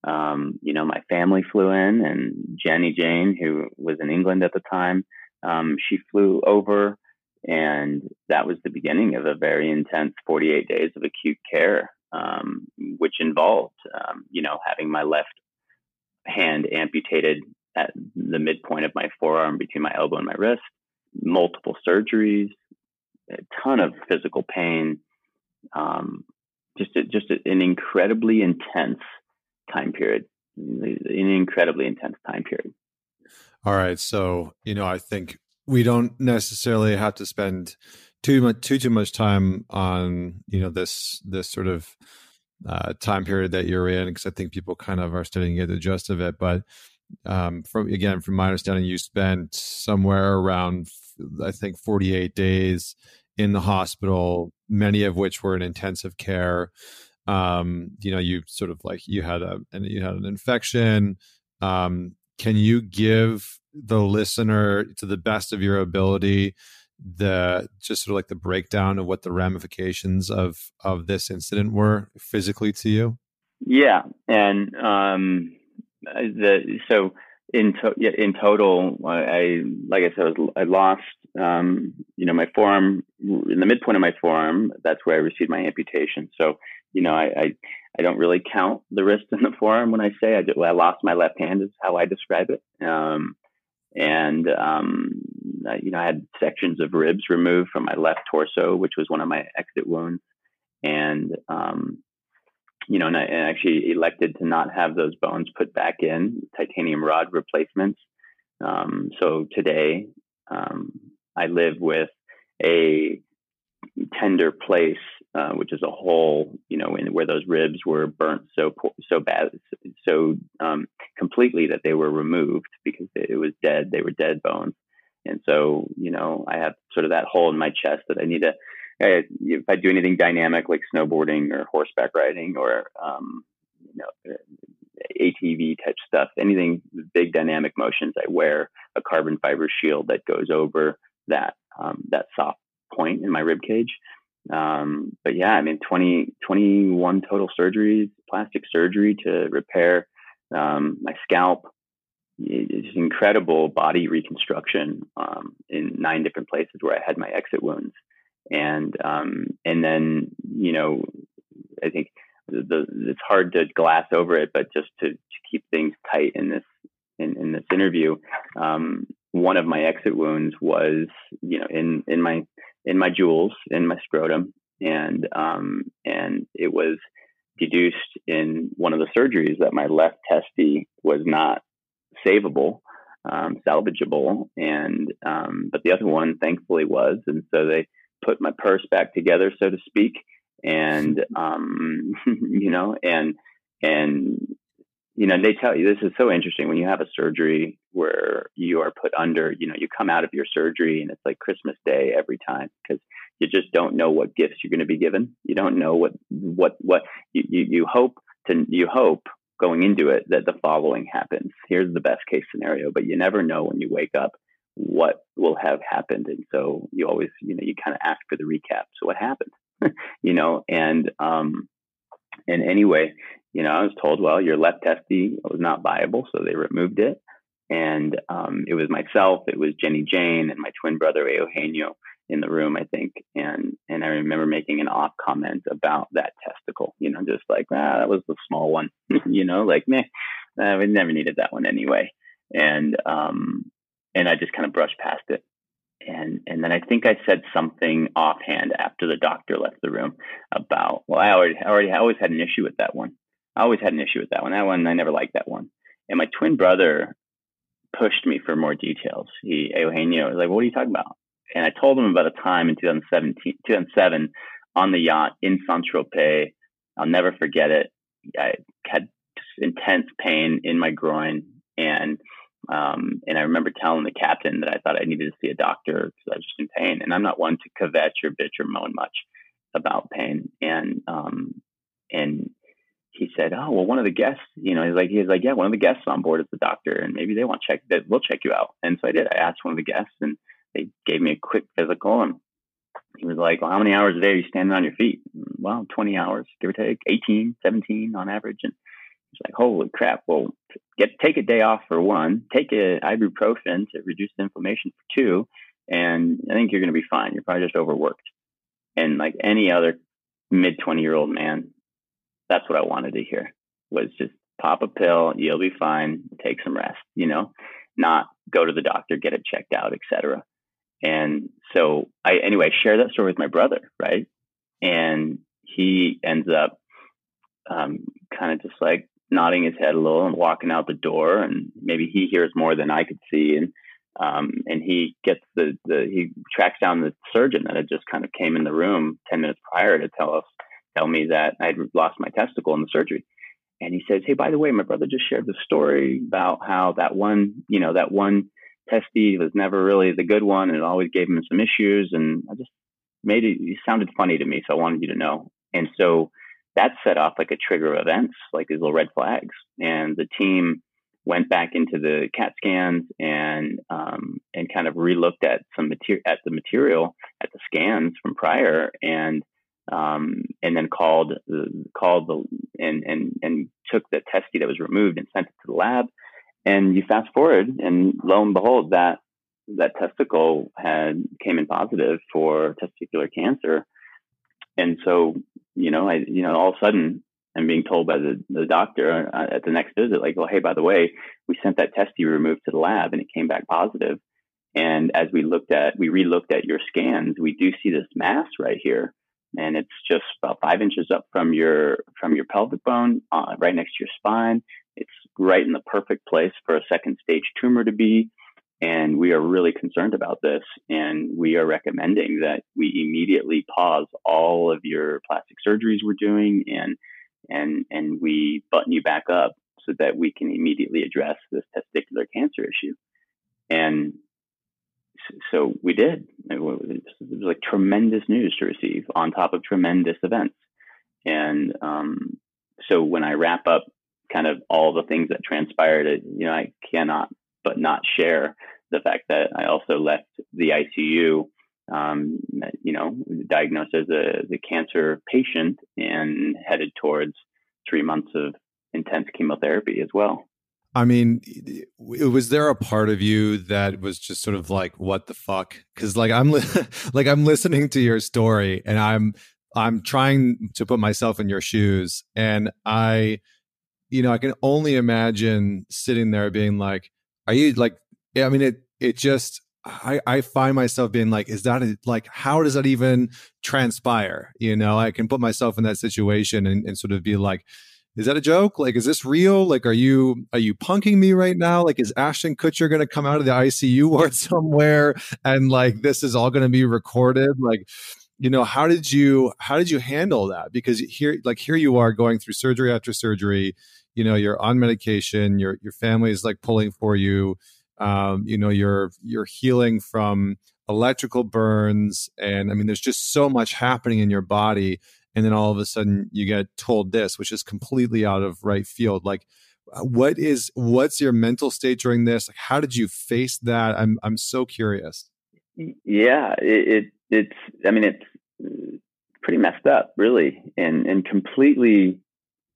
um, you know, my family flew in and Jenny Jane, who was in England at the time, um, she flew over and that was the beginning of a very intense 48 days of acute care, um, which involved, um, you know, having my left hand amputated at the midpoint of my forearm between my elbow and my wrist, multiple surgeries, a ton of physical pain, um, just a, just a, an incredibly intense time period, an incredibly intense time period. All right, so you know, I think we don't necessarily have to spend too much too too much time on you know this this sort of uh, time period that you're in because I think people kind of are starting to get the gist of it. But um, from again, from my understanding, you spent somewhere around I think 48 days in the hospital, many of which were in intensive care. Um, you know, you sort of like you had a and you had an infection. Um, can you give the listener to the best of your ability the just sort of like the breakdown of what the ramifications of of this incident were physically to you yeah and um the so in to, in total i like i said i lost um you know my forearm in the midpoint of my forearm that's where i received my amputation. So you know i i, I don't really count the wrist and the forearm when i say i, I lost my left hand is how i describe it. Um and um, you know I had sections of ribs removed from my left torso, which was one of my exit wounds, and um, you know, and I, actually elected to not have those bones put back in titanium rod replacements. Um, so today, um, I live with a tender place, uh, which is a hole, you know, in where those ribs were burnt so so bad, so um, completely that they were removed because it was dead. They were dead bones, and so you know, I have sort of that hole in my chest that I need to. If I do anything dynamic like snowboarding or horseback riding or um, you know ATV type stuff, anything big dynamic motions, I wear a carbon fiber shield that goes over that um, that soft point in my rib cage. Um, but yeah, I mean, 20, 21 total surgeries, plastic surgery to repair um, my scalp. It's incredible body reconstruction um, in nine different places where I had my exit wounds, and um, and then you know, I think the, the, it's hard to glass over it, but just to, to keep things tight in this in, in this interview, um, one of my exit wounds was you know in in my in my jewels in my scrotum, and um, and it was deduced in one of the surgeries that my left testy was not savable, um, salvageable, and um, but the other one thankfully was, and so they put my purse back together, so to speak, and um, you know, and and you know, they tell you this is so interesting when you have a surgery where you are put under, you know, you come out of your surgery and it's like Christmas Day every time because you just don't know what gifts you're going to be given. You don't know what what what you, you, you hope to you hope going into it that the following happens. Here's the best case scenario, but you never know when you wake up what will have happened, and so you always you know you kind of ask for the recap. So what happened? you know, and um, and anyway, you know, I was told, well, your left testy was not viable, so they removed it. And um, it was myself, it was Jenny Jane, and my twin brother Eugenio in the room, I think. And and I remember making an off comment about that testicle, you know, just like, ah, that was the small one, you know, like, meh, we never needed that one anyway. And um, and I just kind of brushed past it. And and then I think I said something offhand after the doctor left the room about well I already I already I always had an issue with that one. I always had an issue with that one. That one I never liked that one. And my twin brother pushed me for more details. He Eugenio was like what are you talking about? And I told him about a time in 2017 2007 on the yacht in Saint Tropez I'll never forget it. I had intense pain in my groin and um, and I remember telling the captain that I thought I needed to see a doctor because I was just in pain. And I'm not one to kvetch or bitch or moan much about pain. And um, and he said, "Oh, well, one of the guests, you know, he's like, he's like, yeah, one of the guests on board is the doctor, and maybe they want check that we'll check you out." And so I did. I asked one of the guests, and they gave me a quick physical, and he was like, "Well, how many hours a day are you standing on your feet?" Well, 20 hours, give or take, 18, 17 on average, and like, holy crap. Well, get take a day off for one, take a ibuprofen to reduce the inflammation for two, and I think you're going to be fine. You're probably just overworked. And like any other mid 20 year old man, that's what I wanted to hear was just pop a pill, you'll be fine, take some rest, you know, not go to the doctor, get it checked out, etc. And so I anyway share that story with my brother, right? And he ends up um, kind of just like nodding his head a little and walking out the door and maybe he hears more than I could see and um, and he gets the, the he tracks down the surgeon that had just kind of came in the room 10 minutes prior to tell us tell me that I'd lost my testicle in the surgery. And he says hey by the way my brother just shared the story about how that one you know that one testy was never really the good one and it always gave him some issues and I just made it, it sounded funny to me so I wanted you to know. And so that set off like a trigger of events, like these little red flags. And the team went back into the CAT scans and um, and kind of relooked at some material at the material at the scans from prior and um, and then called called the and and and took the testy that was removed and sent it to the lab. And you fast forward, and lo and behold, that that testicle had came in positive for testicular cancer. And so you know, I, you know, all of a sudden I'm being told by the, the doctor uh, at the next visit, like, well, hey, by the way, we sent that test you removed to the lab and it came back positive. And as we looked at, we relooked at your scans, we do see this mass right here. And it's just about five inches up from your from your pelvic bone, uh, right next to your spine. It's right in the perfect place for a second stage tumor to be. And we are really concerned about this. And we are recommending that we immediately pause all of your plastic surgeries we're doing and and and we button you back up so that we can immediately address this testicular cancer issue. And so we did. It was, like tremendous news to receive on top of tremendous events. And um, so when I wrap up kind of all the things that transpired, you know, I cannot but not share the fact that I also left the ICU, um, you know, diagnosed as a the cancer patient and headed towards three months of intense chemotherapy as well. I mean, was there a part of you that was just sort of like, "What the fuck?" Because like I'm li- like I'm listening to your story, and I'm I'm trying to put myself in your shoes, and I, you know, I can only imagine sitting there being like, are you like i mean it it just I, I find myself being like, is that a, like, how does that even transpire? You know, I can put myself in that situation and, and sort of be like, is that a joke? Like, is this real? Like, are you are you punking me right now? Like, is Ashton Kutcher going to come out of the ICU ward somewhere and like this is all going to be recorded? Like, you know, how did you how did you handle that? Because here, like, here you are going through surgery after surgery you know you're on medication your your family is like pulling for you um, you know you're you're healing from electrical burns and i mean there's just so much happening in your body and then all of a sudden you get told this which is completely out of right field. Like uh, what is what's your mental state during this? Like how did you face that? I'm i'm so curious. Yeah it, it it's i mean it's pretty messed up really and and completely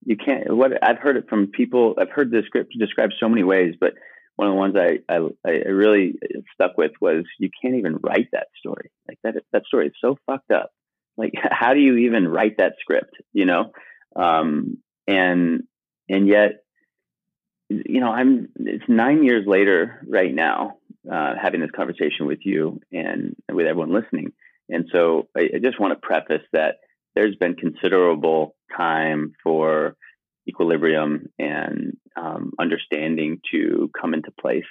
you can't what i've heard it from people i've heard the script described so many ways but one of the ones I, I, I really stuck with was you can't even write that story. Like that that story is so fucked up. Like how do you even write that script? You know, um, and and yet, you know, I'm it's nine years later right now uh, having this conversation with you and with everyone listening. And so I, I just want to preface that there's been considerable time for equilibrium and um, understanding to come into place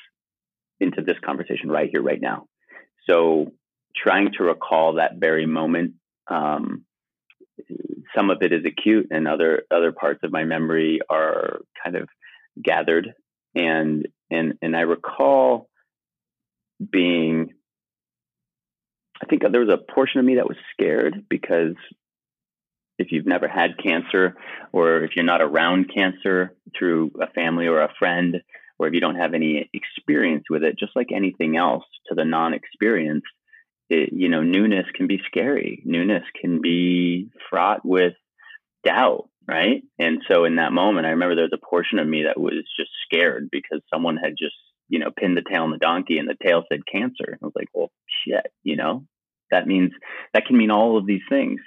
into this conversation right here, right now. So, trying to recall that very moment. Um, some of it is acute, and other other parts of my memory are kind of gathered. And and and I recall being. I think there was a portion of me that was scared because if you've never had cancer or if you're not around cancer through a family or a friend or if you don't have any experience with it just like anything else to the non-experienced it, you know newness can be scary. Newness can be fraught with doubt right? And so in that moment i remember there was a portion of me that was just scared because someone had just you know pinned the tail on the donkey and the tail said cancer. I was like well shit you know? That means that can mean all of these things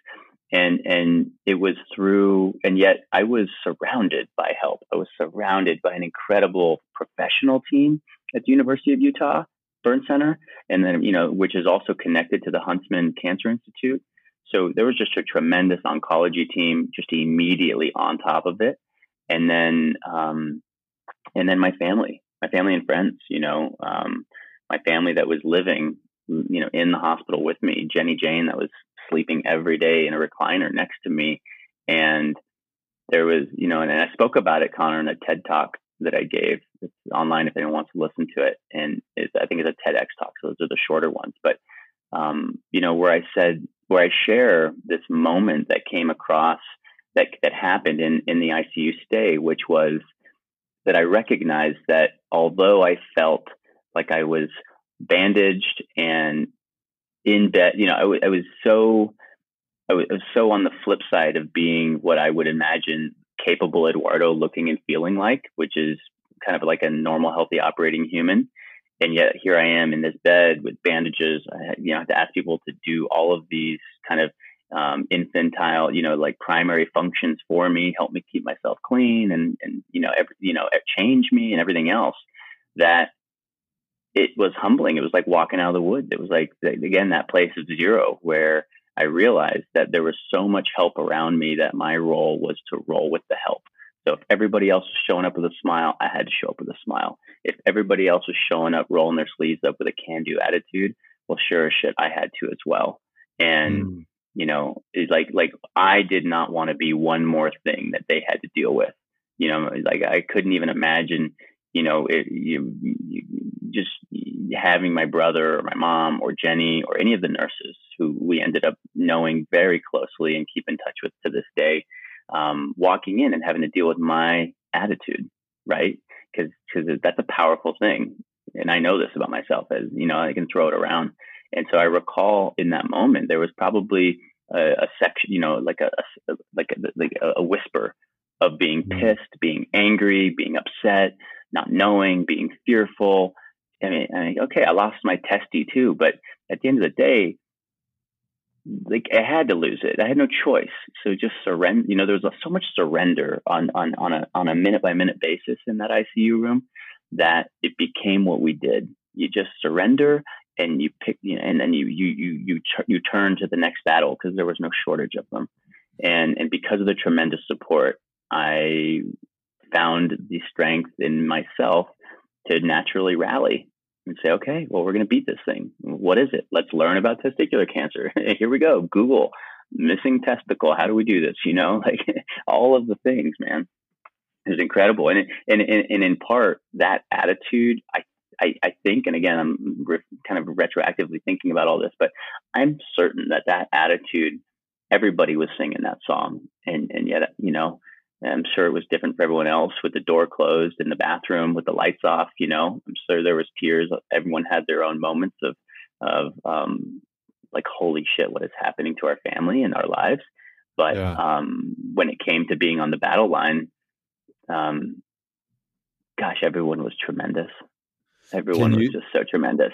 and and it was through and yet i was surrounded by help. I was surrounded by an incredible professional team at the university of utah burn center and then you know which is also connected to the huntsman cancer institute. So there was just a tremendous oncology team just immediately on top of it. And then um, and then my family my family and friends you know um, my family that was living you know in the hospital with me jenny jane that was sleeping every day in a recliner next to me. And there was, you know, and, I spoke about it, Connor, in a TED talk that I gave. It's online if anyone wants to listen to it. And I think it's a TEDx talk. So those are the shorter ones. But, um, you know, where I said, where I share this moment that came across that, that happened in, in the ICU stay, which was that I recognized that although I felt like I was bandaged and in debt. You know, I, w- I was so I was, so on the flip side of being what I would imagine capable Eduardo looking and feeling like, which is kind of like a normal, healthy, operating human. And yet here I am in this bed with bandages. I you know I have to ask people to do all of these kind of um, infantile, you know, like primary functions for me, help me keep myself clean, and and you know, every, you know, change me and everything else. That it was humbling. It was like walking out of the woods. It was like, again, that place of zero where I realized that there was so much help around me that my role was to roll with the help. So if everybody else was showing up with a smile, I had to show up with a smile. If everybody else was showing up, rolling their sleeves up with a can do attitude, well, sure as shit, I had to as well. And, mm. you know, it's like, like I did not want to be one more thing that they had to deal with. You know, like I couldn't even imagine, you know, it, you, you just having my brother or my mom or Jenny or any of the nurses who we ended up knowing very closely and keep in touch with to this day, um, walking in and having to deal with my attitude, right? Because because that's a powerful thing, and I know this about myself as you know I can throw it around. And so I recall in that moment there was probably a, a section, you know, like a, a like a, like a whisper of being mm-hmm. pissed, being angry, being upset, not knowing, being fearful. I mean, I mean, okay, I lost my testy too, but at the end of the day, like I had to lose it. I had no choice. So just surrender. You know, there was so much surrender on on on a on a minute by minute basis in that ICU room that it became what we did. You just surrender and you pick, you know, and then you you you you you turn to the next battle because there was no shortage of them. And and because of the tremendous support, I found the strength in myself to naturally rally and say, okay, well, we're going to beat this thing. What is it? Let's learn about testicular cancer. Here we go. Google missing testicle. How do we do this? You know, like all of the things, man. it was incredible. And, and, and, and in part, that attitude, I, I, I think, and again, I'm re- kind of retroactively thinking about all this, but I'm certain that that attitude, everybody was singing that song. And, and yet, you know, I'm sure it was different for everyone else with the door closed in the bathroom with the lights off. You know, I'm sure there was tears. Everyone had their own moments of of um, like, holy shit, what is happening to our family and our lives. But yeah. um, when it came to being on the battle line, um, gosh, everyone was tremendous. Everyone you, was just so tremendous.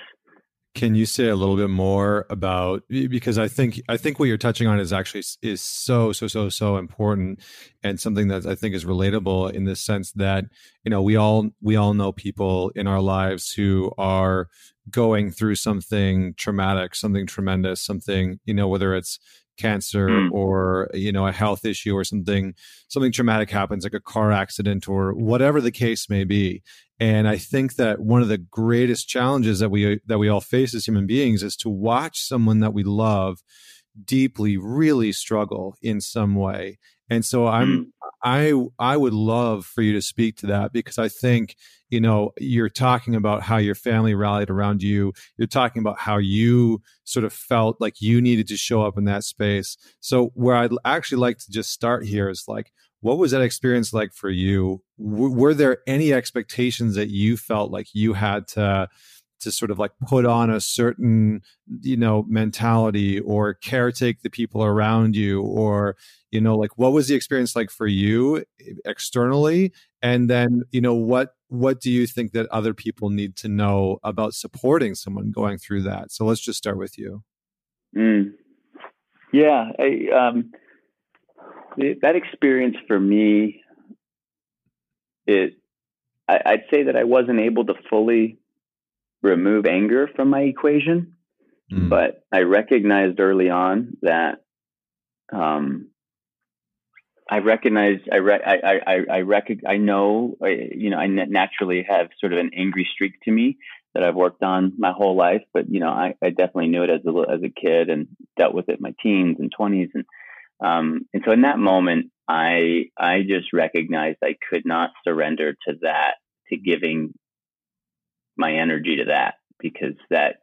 Can you say a little bit more about because I think I think what you're touching on is actually is so so so so important and something that I think is relatable in the sense that you know we all we all know people in our lives who are going through something traumatic, something tremendous, something you know whether it's cancer mm. or you know a health issue or something something traumatic happens like a car accident or whatever the case may be and i think that one of the greatest challenges that we that we all face as human beings is to watch someone that we love deeply really struggle in some way and so i'm mm. i i would love for you to speak to that because i think you know you're talking about how your family rallied around you. You're talking about how you sort of felt like you needed to show up in that space. So where i'd actually like to just start here is like what was that experience like for you? W- were there any expectations that you felt like you had to to sort of like put on a certain you know mentality or caretake the people around you or you know like what was the experience like for you externally? And then you know what what do you think that other people need to know about supporting someone going through that? So let's just start with you. Mm. yeah I, um, that experience for me it I, i'd say that i wasn't able to fully remove anger from my equation. Mm. But I recognized early on that um, I recognize I re- I I I rec- I know I, you know I naturally have sort of an angry streak to me that I've worked on my whole life, but you know I, I definitely knew it as a as a kid and dealt with it in my teens and twenties and um, and so in that moment I I just recognized I could not surrender to that to giving my energy to that because that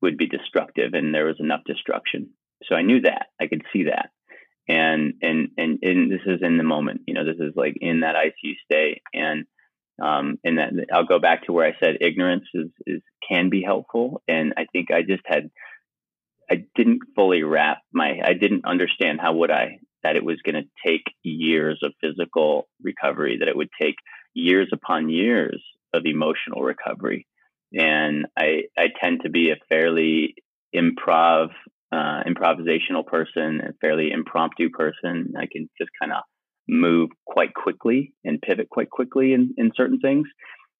would be destructive and there was enough destruction. So I knew that. I could see that. And and and, and this is in the moment, you know, this is like in that ICU stay. And um and that I'll go back to where I said ignorance is is can be helpful. And I think I just had I didn't fully wrap my I didn't understand how would I that it was going to take years of physical recovery, that it would take years upon years of emotional recovery. And I, I tend to be a fairly improv, uh, improvisational person, a fairly impromptu person. I can just kind of move quite quickly and pivot quite quickly in, in certain things.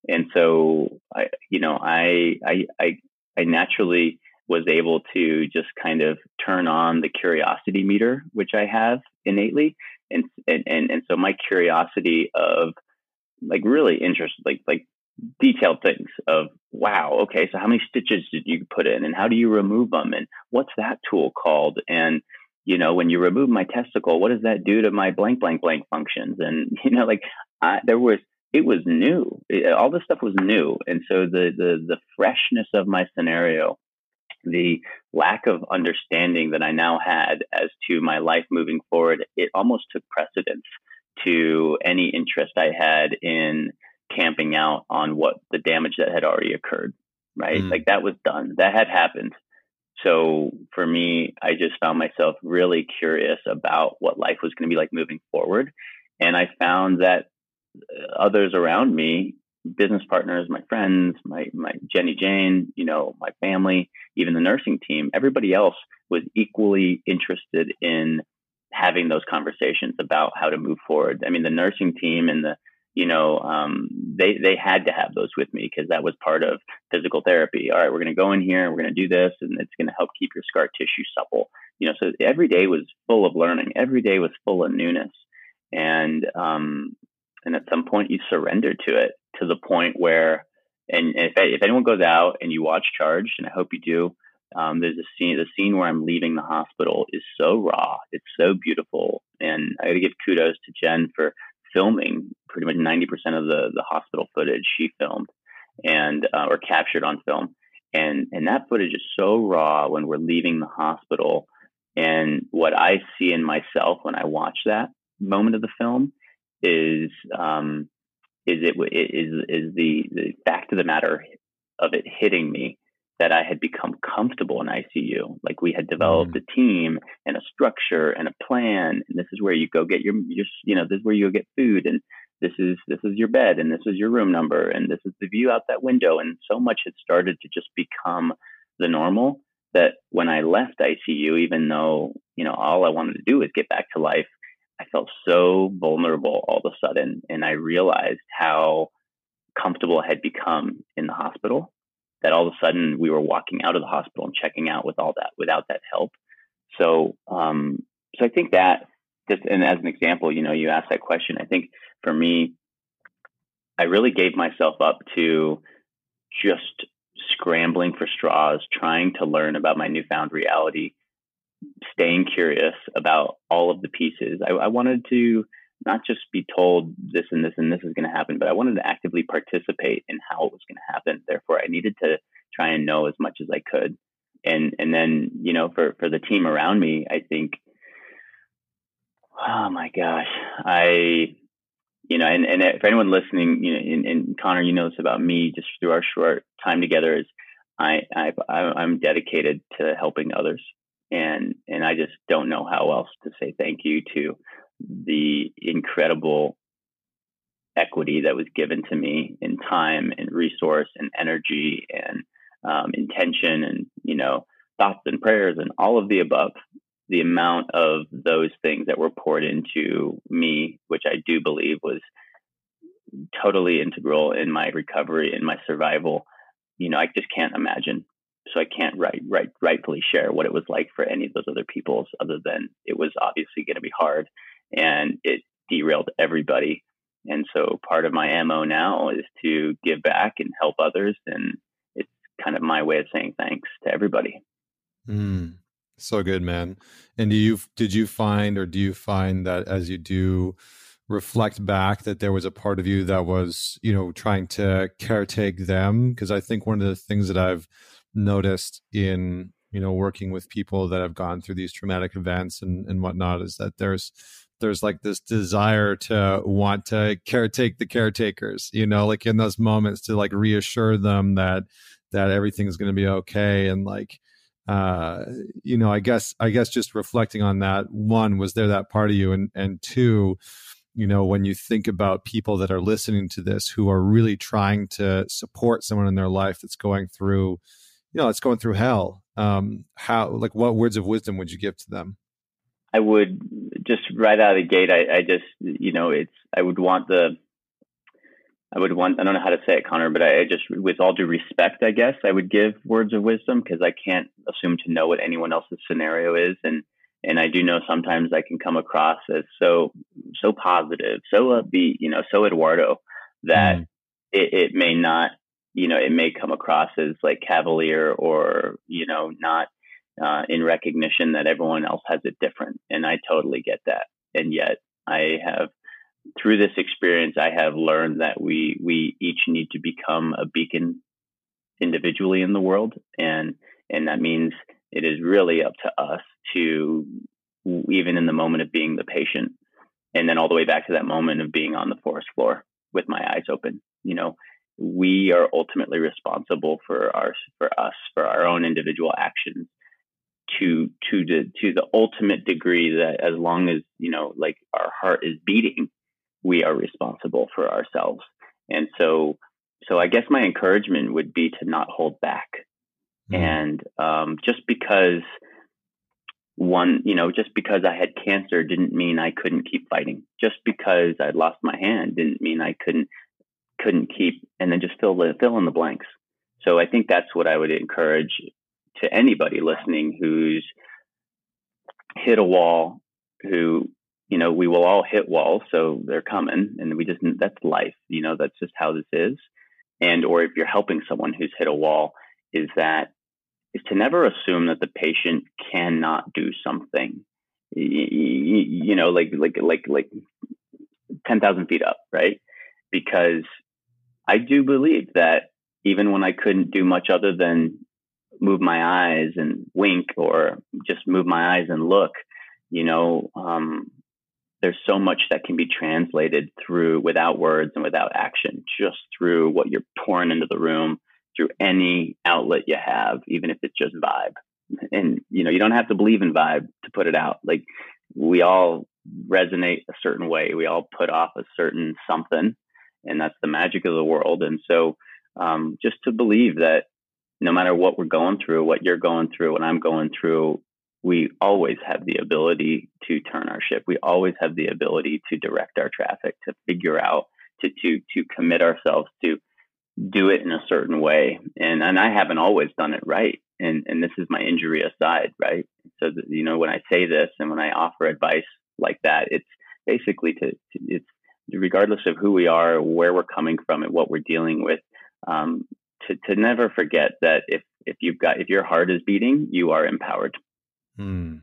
And so I, you know, I, I, I, I naturally was able to just kind of turn on the curiosity meter, which I have innately. And, and, and, and so my curiosity of like really interest, like, like detailed things of wow okay so how many stitches did you put in and how do you remove them and what's that tool called? And you know when you remove my testicle what does that do to my blank blank blank functions? And you know like I, there was it was new. It, all this stuff was new. And so the the the freshness of my scenario the lack of understanding that I now had as to my life moving forward, it almost took precedence to any interest I had in camping out on what the damage that had already occurred, right? Mm. Like that was done, that had happened. So for me, I just found myself really curious about what life was going to be like moving forward. And I found that uh, others around me, business partners, my friends, my, my Jenny Jane, you know, my family, even the nursing team, everybody else was equally interested in having those conversations about how to move forward. I mean, the nursing team and the you know, um, they they had to have those with me because that was part of physical therapy. All right, we're going to go in here, we're going to do this, and it's going to help keep your scar tissue supple. You know, so every day was full of learning. Every day was full of newness, and um, and at some point you surrender to it to the point where, and if if anyone goes out and you watch Charge, and I hope you do. Um, there's a scene, the scene where I'm leaving the hospital is so raw. It's so beautiful. And I got to give kudos to Jen for filming pretty much 90% of the, the hospital footage she filmed and, uh, or captured on film. And, and that footage is so raw when we're leaving the hospital. And what I see in myself when I watch that moment of the film is, um, is it is is the the fact of the matter of it hitting me that I had become comfortable in ICU. Like we had developed mm. a team and a structure and a plan. And this is where you go get your, your, you know, this is where you go get food. And this is, this is your bed and this is your room number. And this is the view out that window. And so much had started to just become the normal that when I left ICU, even though, you know, all I wanted to do was get back to life, I felt so vulnerable all of a sudden. And I realized how comfortable I had become in the hospital that all of a sudden we were walking out of the hospital and checking out with all that without that help. So, um, so I think that just and as an example, you know, you asked that question. I think for me, I really gave myself up to just scrambling for straws, trying to learn about my newfound reality, staying curious about all of the pieces. I, I wanted to not just be told this and this and this is going to happen, but I wanted to actively participate in how it was going to happen. Therefore, I needed to try and know as much as I could. And and then you know for for the team around me, I think, oh my gosh, I you know, and and for anyone listening, you know, and, and Connor, you know this about me just through our short time together is I I I'm dedicated to helping others, and and I just don't know how else to say thank you to the incredible equity that was given to me in time and resource and energy and um, intention and you know thoughts and prayers and all of the above the amount of those things that were poured into me which i do believe was totally integral in my recovery and my survival you know i just can't imagine. So i can't right, right rightfully share what it was like for any of those other people's other than it was obviously going to be hard and it derailed everybody. And so part of my MO now is to give back and help others. And it's kind of my way of saying thanks to everybody. Mm, so good, man. And do you, did you find, or do you find that as you do reflect back that there was a part of you that was, you know, trying to caretake them? Because I think one of the things that I've noticed in, you know, working with people that have gone through these traumatic events and, and whatnot is that there's there's like this desire to want to caretake the caretakers, you know, like in those moments to like reassure them that that everything's going to be okay and like uh you know, I guess I guess just reflecting on that, one was there that part of you and and two, you know, when you think about people that are listening to this who are really trying to support someone in their life that's going through you know, it's going through hell. Um how like what words of wisdom would you give to them? I would just right out of the gate. I, I just, you know, it's, I would want the, I would want, I don't know how to say it, Connor, but I, I just, with all due respect, I guess I would give words of wisdom because I can't assume to know what anyone else's scenario is. And, and I do know sometimes I can come across as so, so positive, so upbeat, you know, so Eduardo that mm. it, it may not, you know, it may come across as like cavalier or, you know, not uh, in recognition that everyone else has it different. And I totally get that. And yet I have, through this experience, I have learned that we, we each need to become a beacon individually in the world. And, and that means it is really up to us to, even in the moment of being the patient, and then all the way back to that moment of being on the forest floor with my eyes open, you know, we are ultimately responsible for our for us for our own individual actions to to the to the ultimate degree that as long as you know like our heart is beating we are responsible for ourselves. And so so i guess my encouragement would be to not hold back. Mm. and um, just because one you know just because i had cancer didn't mean i couldn't keep fighting. Just because i lost my hand didn't mean i couldn't couldn't keep and then just fill the fill in the blanks. So i think that's what i would encourage to anybody listening who's hit a wall, who, you know, we will all hit walls, so they're coming and we just, that's life, you know, that's just how this is. And, or if you're helping someone who's hit a wall, is that, is to never assume that the patient cannot do something. You, know, like, like, like, like, 10,000 feet up, right? Because I do believe that even when I couldn't do much other than move my eyes and wink or just move my eyes and look, you know, um, there's so much that can be translated through without words and without action, just through what you're pouring into the room, through any outlet you have, even if it's just vibe. And, you know, you don't have to believe in vibe to put it out. Like we all resonate a certain way. We all put off a certain something, and that's the magic of the world. And so, um, just to believe that no matter what we're going through, what you're going through, what I'm going through, we always have the ability to turn our ship. We always have the ability to direct our traffic, to figure out, to to to commit ourselves to do it in a certain way. And and I haven't always done it right. And and this is my injury aside, right? So that, you know when I say this and when I offer advice like that, it's basically to, to it's regardless of who we are, where we're coming from, and what we're dealing with. Um, to to never forget that if if you've got if your heart is beating, you are empowered. Hmm.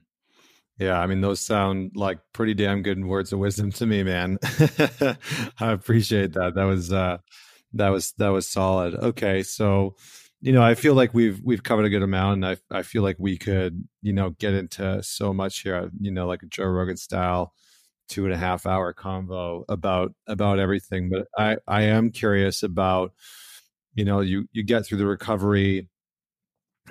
Yeah, I mean those sound like pretty damn good words of wisdom to me, man. I appreciate that. That was uh that was that was solid. Okay, so you know, I feel like we've we've covered a good amount, and I I feel like we could you know get into so much here. You know, like a Joe Rogan style two and a half hour convo about about everything. But I I am curious about you know you you get through the recovery,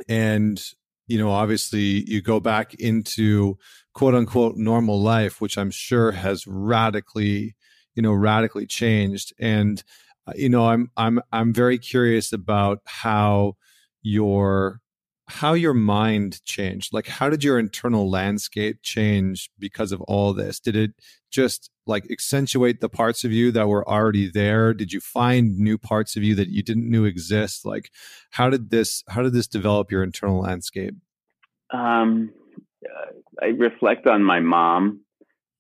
and you know obviously you go back into quote unquote normal life, which I'm sure has radically you know radically changed. And uh, you know i'm i'm i'm very curious about how your how your mind changed like how did your internal landscape change because of all this? Did it just like accentuate the parts of you that were already there? Did you find new parts of you that you didn't knew exist? Like how did this how did this develop your internal landscape? Um i reflect on my mom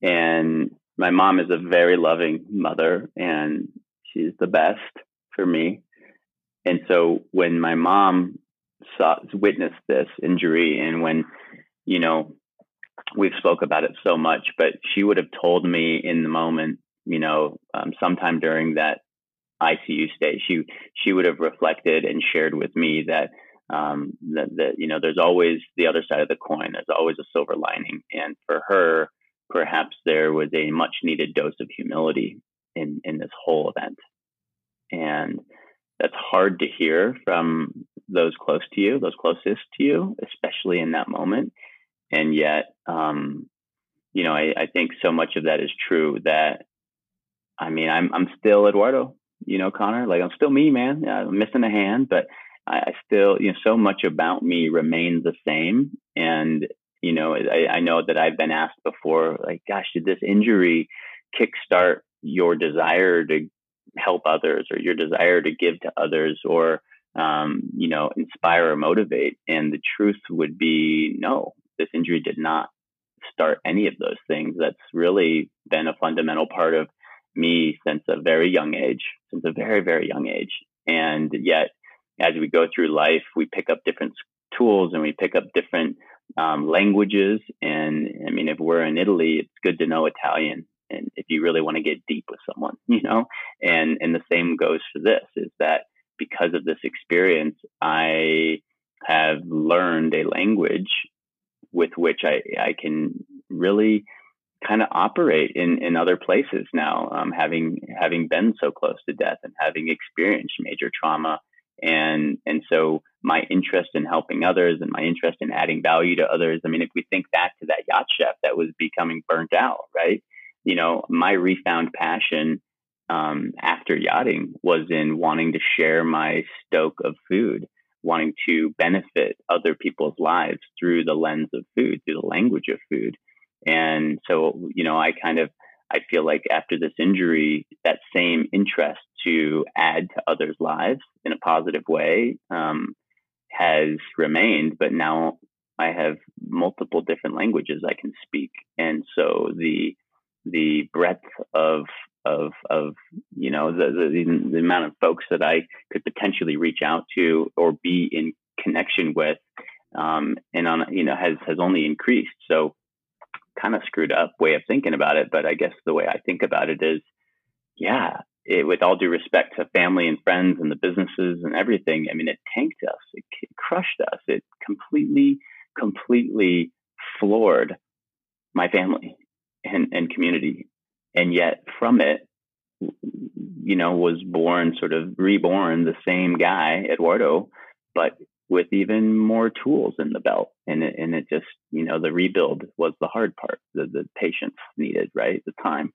and my mom is a very loving mother and she's the best for me. And so when my mom saw witnessed this injury and when, you know, we've spoke about it so much, but she would have told me in the moment, you know, um, sometime during that ICU stay, she she would have reflected and shared with me that um, that, that you know there's always the other side of the coin. There's always a silver lining, and for her, perhaps there was a much needed dose of humility in in this whole event and that's hard to hear from those close to you those closest to you especially in that moment. And yet um, you know I, I think so much of that is true that i mean i'm i'm still eduardo you know connor? Like i'm still me man. I'm missing a hand but I, I still you know so much about me remains the same. And you know I, I know that i've been asked before like gosh did this injury kickstart your desire to help others or your desire to give to others? Or um, you know inspire or motivate. And the truth would be no this injury did not start any of those things. That's really been a fundamental part of me since a very young age since a very very young age. And yet as we go through life we pick up different tools and we pick up different um, languages. And i mean if we're in italy it's good to know italian. And if you really want to get deep with someone you know? And and the same goes for this is that because of this experience i have learned a language with which i i can really kind of operate in in other places now. Um, having having been so close to death and having experienced major trauma and and so my interest in helping others and my interest in adding value to others i mean if we think back to that yacht chef that was becoming burnt out right? You know, my refound passion um, after yachting was in wanting to share my stoke of food, wanting to benefit other people's lives through the lens of food, through the language of food. And so, you know, I kind of I feel like after this injury, that same interest to add to others' lives in a positive way um, has remained. But now I have multiple different languages I can speak, and so the the breadth of of of you know the, the, the amount of folks that I could potentially reach out to or be in connection with, um, and on you know has has only increased. So kind of screwed up way of thinking about it, but I guess the way I think about it is yeah, it, with all due respect to family and friends and the businesses and everything, I mean, it tanked us. It, it crushed us. It completely, completely floored my family and, and community. And yet from it, you know, was born sort of reborn the same guy, Eduardo, but with even more tools in the belt. And it, and it just, you know, the rebuild was the hard part, the, the patience needed, right? The time.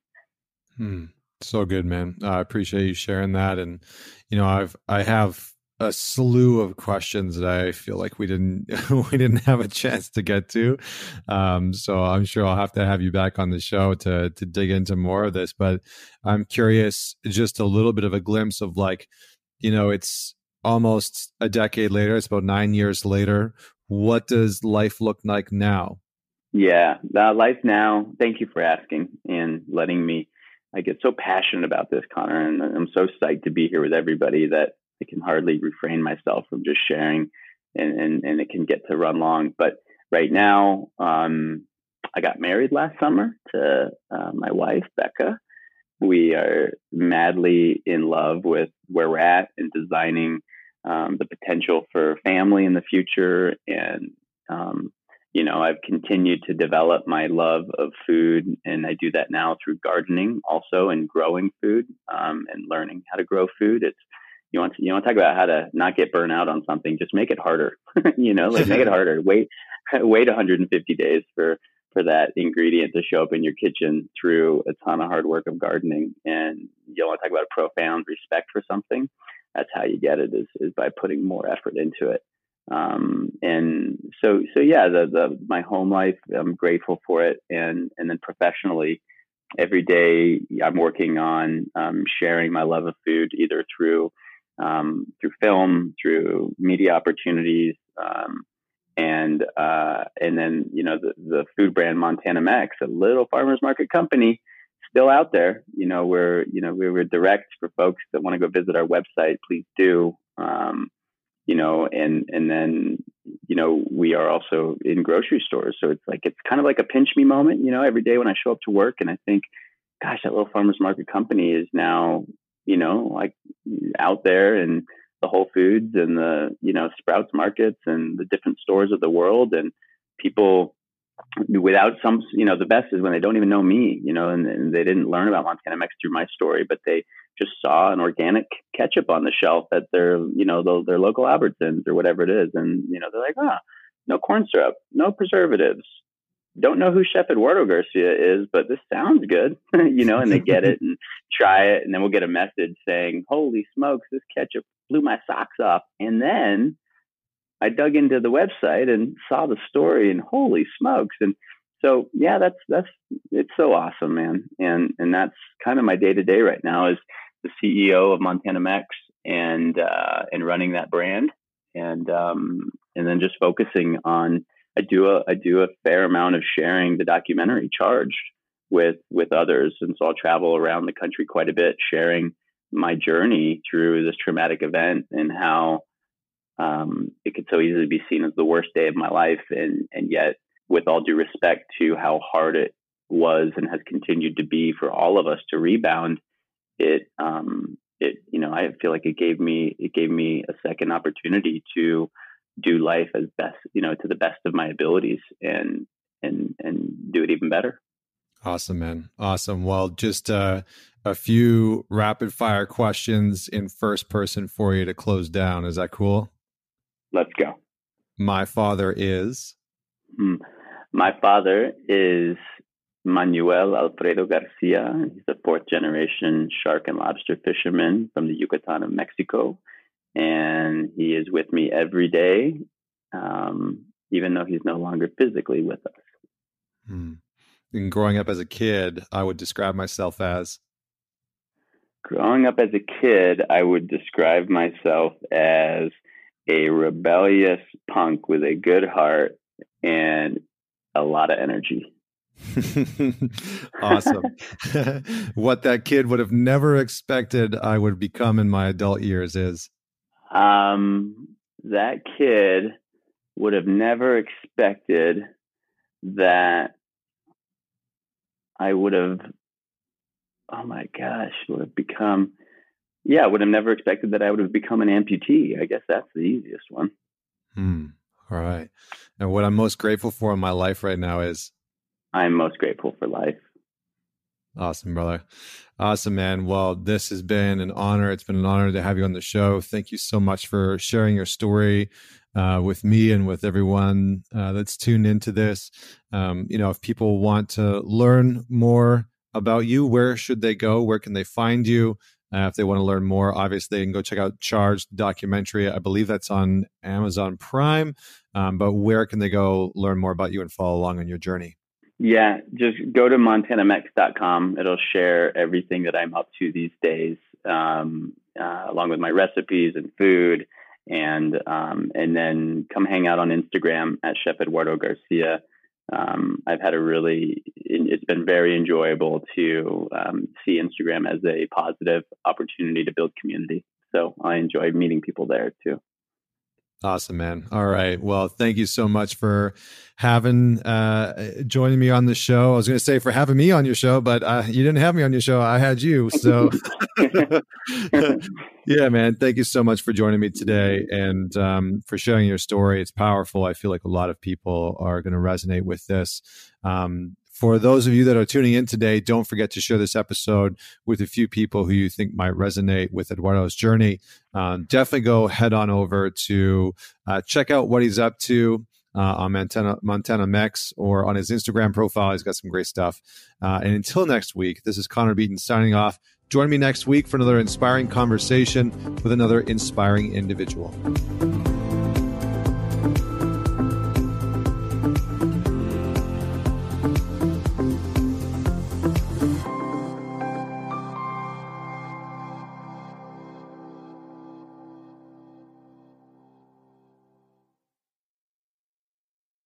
Hmm. So good, man. I appreciate you sharing that. And, you know, I've, I have a slew of questions that I feel like we didn't we didn't have a chance to get to. Um, so I'm sure I'll have to have you back on the show to to dig into more of this. But I'm curious, just a little bit of a glimpse of like, you know, it's almost a decade later. It's about nine years later. What does life look like now? Yeah, uh, life now. Thank you for asking and letting me. I get so passionate about this, Connor, and I'm so psyched to be here with everybody that I can hardly refrain myself from just sharing, and and, and it can get to run long. But right now, um, I got married last summer to uh, my wife Becca. We are madly in love with where we're at and designing um, the potential for family in the future. And um, you know, I've continued to develop my love of food, and I do that now through gardening, also, and growing food um, and learning how to grow food. It's you want to, you want to talk about how to not get burnt out on something, just make it harder. you know, like make it harder. Wait, wait 150 days for for that ingredient to show up in your kitchen through a ton of hard work of gardening. And you want to talk about a profound respect for something. That's how you get it is is by putting more effort into it. Um, and so so yeah, the the my home life, I'm grateful for it, and and then professionally. Every day, I'm working on um, sharing my love of food either through um, through film, through media opportunities, um, and uh, and then you know the, the food brand Montana Mex, a little farmers market company, still out there. You know we're you know we were direct for folks that want to go visit our website. Please do. Um, you know, and and then you know we are also in grocery stores, so it's like it's kind of like a pinch me moment. You know, every day when I show up to work, and I think, gosh, that little farmers market company is now you know, like out there and the Whole Foods and the, you know, Sprouts markets and the different stores of the world. And people without some, you know, the best is when they don't even know me, you know, and, and they didn't learn about Montana Mex through my story, but they just saw an organic ketchup on the shelf at their, you know, the, their local Albertsons or whatever it is. And, you know, they're like, ah, no corn syrup, no preservatives, don't know who Chef Eduardo Garcia is, but this sounds good, you know, and they get it and try it. And then we'll get a message saying, holy smokes, this ketchup blew my socks off. And then I dug into the website and saw the story and holy smokes. And so, yeah, that's, that's, it's so awesome, man. And, and that's kind of my day to day right now is the CEO of Montana Mex and, uh, and running that brand. And, um, and then just focusing on, I do a I do a fair amount of sharing the documentary charged with with others, and so I'll travel around the country quite a bit, sharing my journey through this traumatic event and how um, it could so easily be seen as the worst day of my life, and and yet, with all due respect to how hard it was and has continued to be for all of us to rebound, it um, it you know I feel like it gave me it gave me a second opportunity to do life as best, you know, to the best of my abilities and and and do it even better. Awesome, man. Awesome. Well, just uh, a few rapid fire questions in first person for you to close down. Is that cool? Let's go. My father is. Hmm. My father is Manuel Alfredo Garcia. He's a fourth generation shark and lobster fisherman from the Yucatan of Mexico and he is with me every day, um, even though he's no longer physically with us. Hmm. And growing up as a kid, I would describe myself as. Growing up as a kid, I would describe myself as a rebellious punk with a good heart and a lot of energy. awesome. what that kid would have never expected I would become in my adult years is um, that kid would have never expected that I would have oh my gosh, would have become, yeah, would have never expected that I would have become an amputee. I guess that's the easiest one. Hmm. All right. And what I'm most grateful for in my life right now is I'm most grateful for life. Awesome, brother. Awesome, man. Well, this has been an honor. It's been an honor to have you on the show. Thank you so much for sharing your story uh, with me and with everyone uh, that's tuned into this. Um, you know, if people want to learn more about you, where should they go? Where can they find you? Uh, if they want to learn more, obviously, they can go check out Charged documentary. I believe that's on Amazon Prime. Um, but where can they go learn more about you and follow along on your journey? Yeah, just go to montanamex.com. It'll share everything that I'm up to these days, um, uh, along with my recipes and food. And um, and then come hang out on Instagram at Chef Eduardo Garcia. Um, I've had a really, it's been very enjoyable to um, see Instagram as a positive opportunity to build community. So I enjoy meeting people there too. Awesome, man. All right. Well, thank you so much for having uh joining me on the show. I was going to say for having me on your show, but uh, you didn't have me on your show. I had you. So yeah, man. Thank you so much for joining me today and um, for sharing your story. It's powerful. I feel like a lot of people are going to resonate with this. Um, for those of you that are tuning in today, don't forget to share this episode with a few people who you think might resonate with Eduardo's journey. Um, definitely go head on over to uh, check out what he's up to. Uh, on Montana, Montana Mex or on his Instagram profile. He's got some great stuff. Uh, and until next week, this is Connor Beaton signing off. Join me next week for another inspiring conversation with another inspiring individual.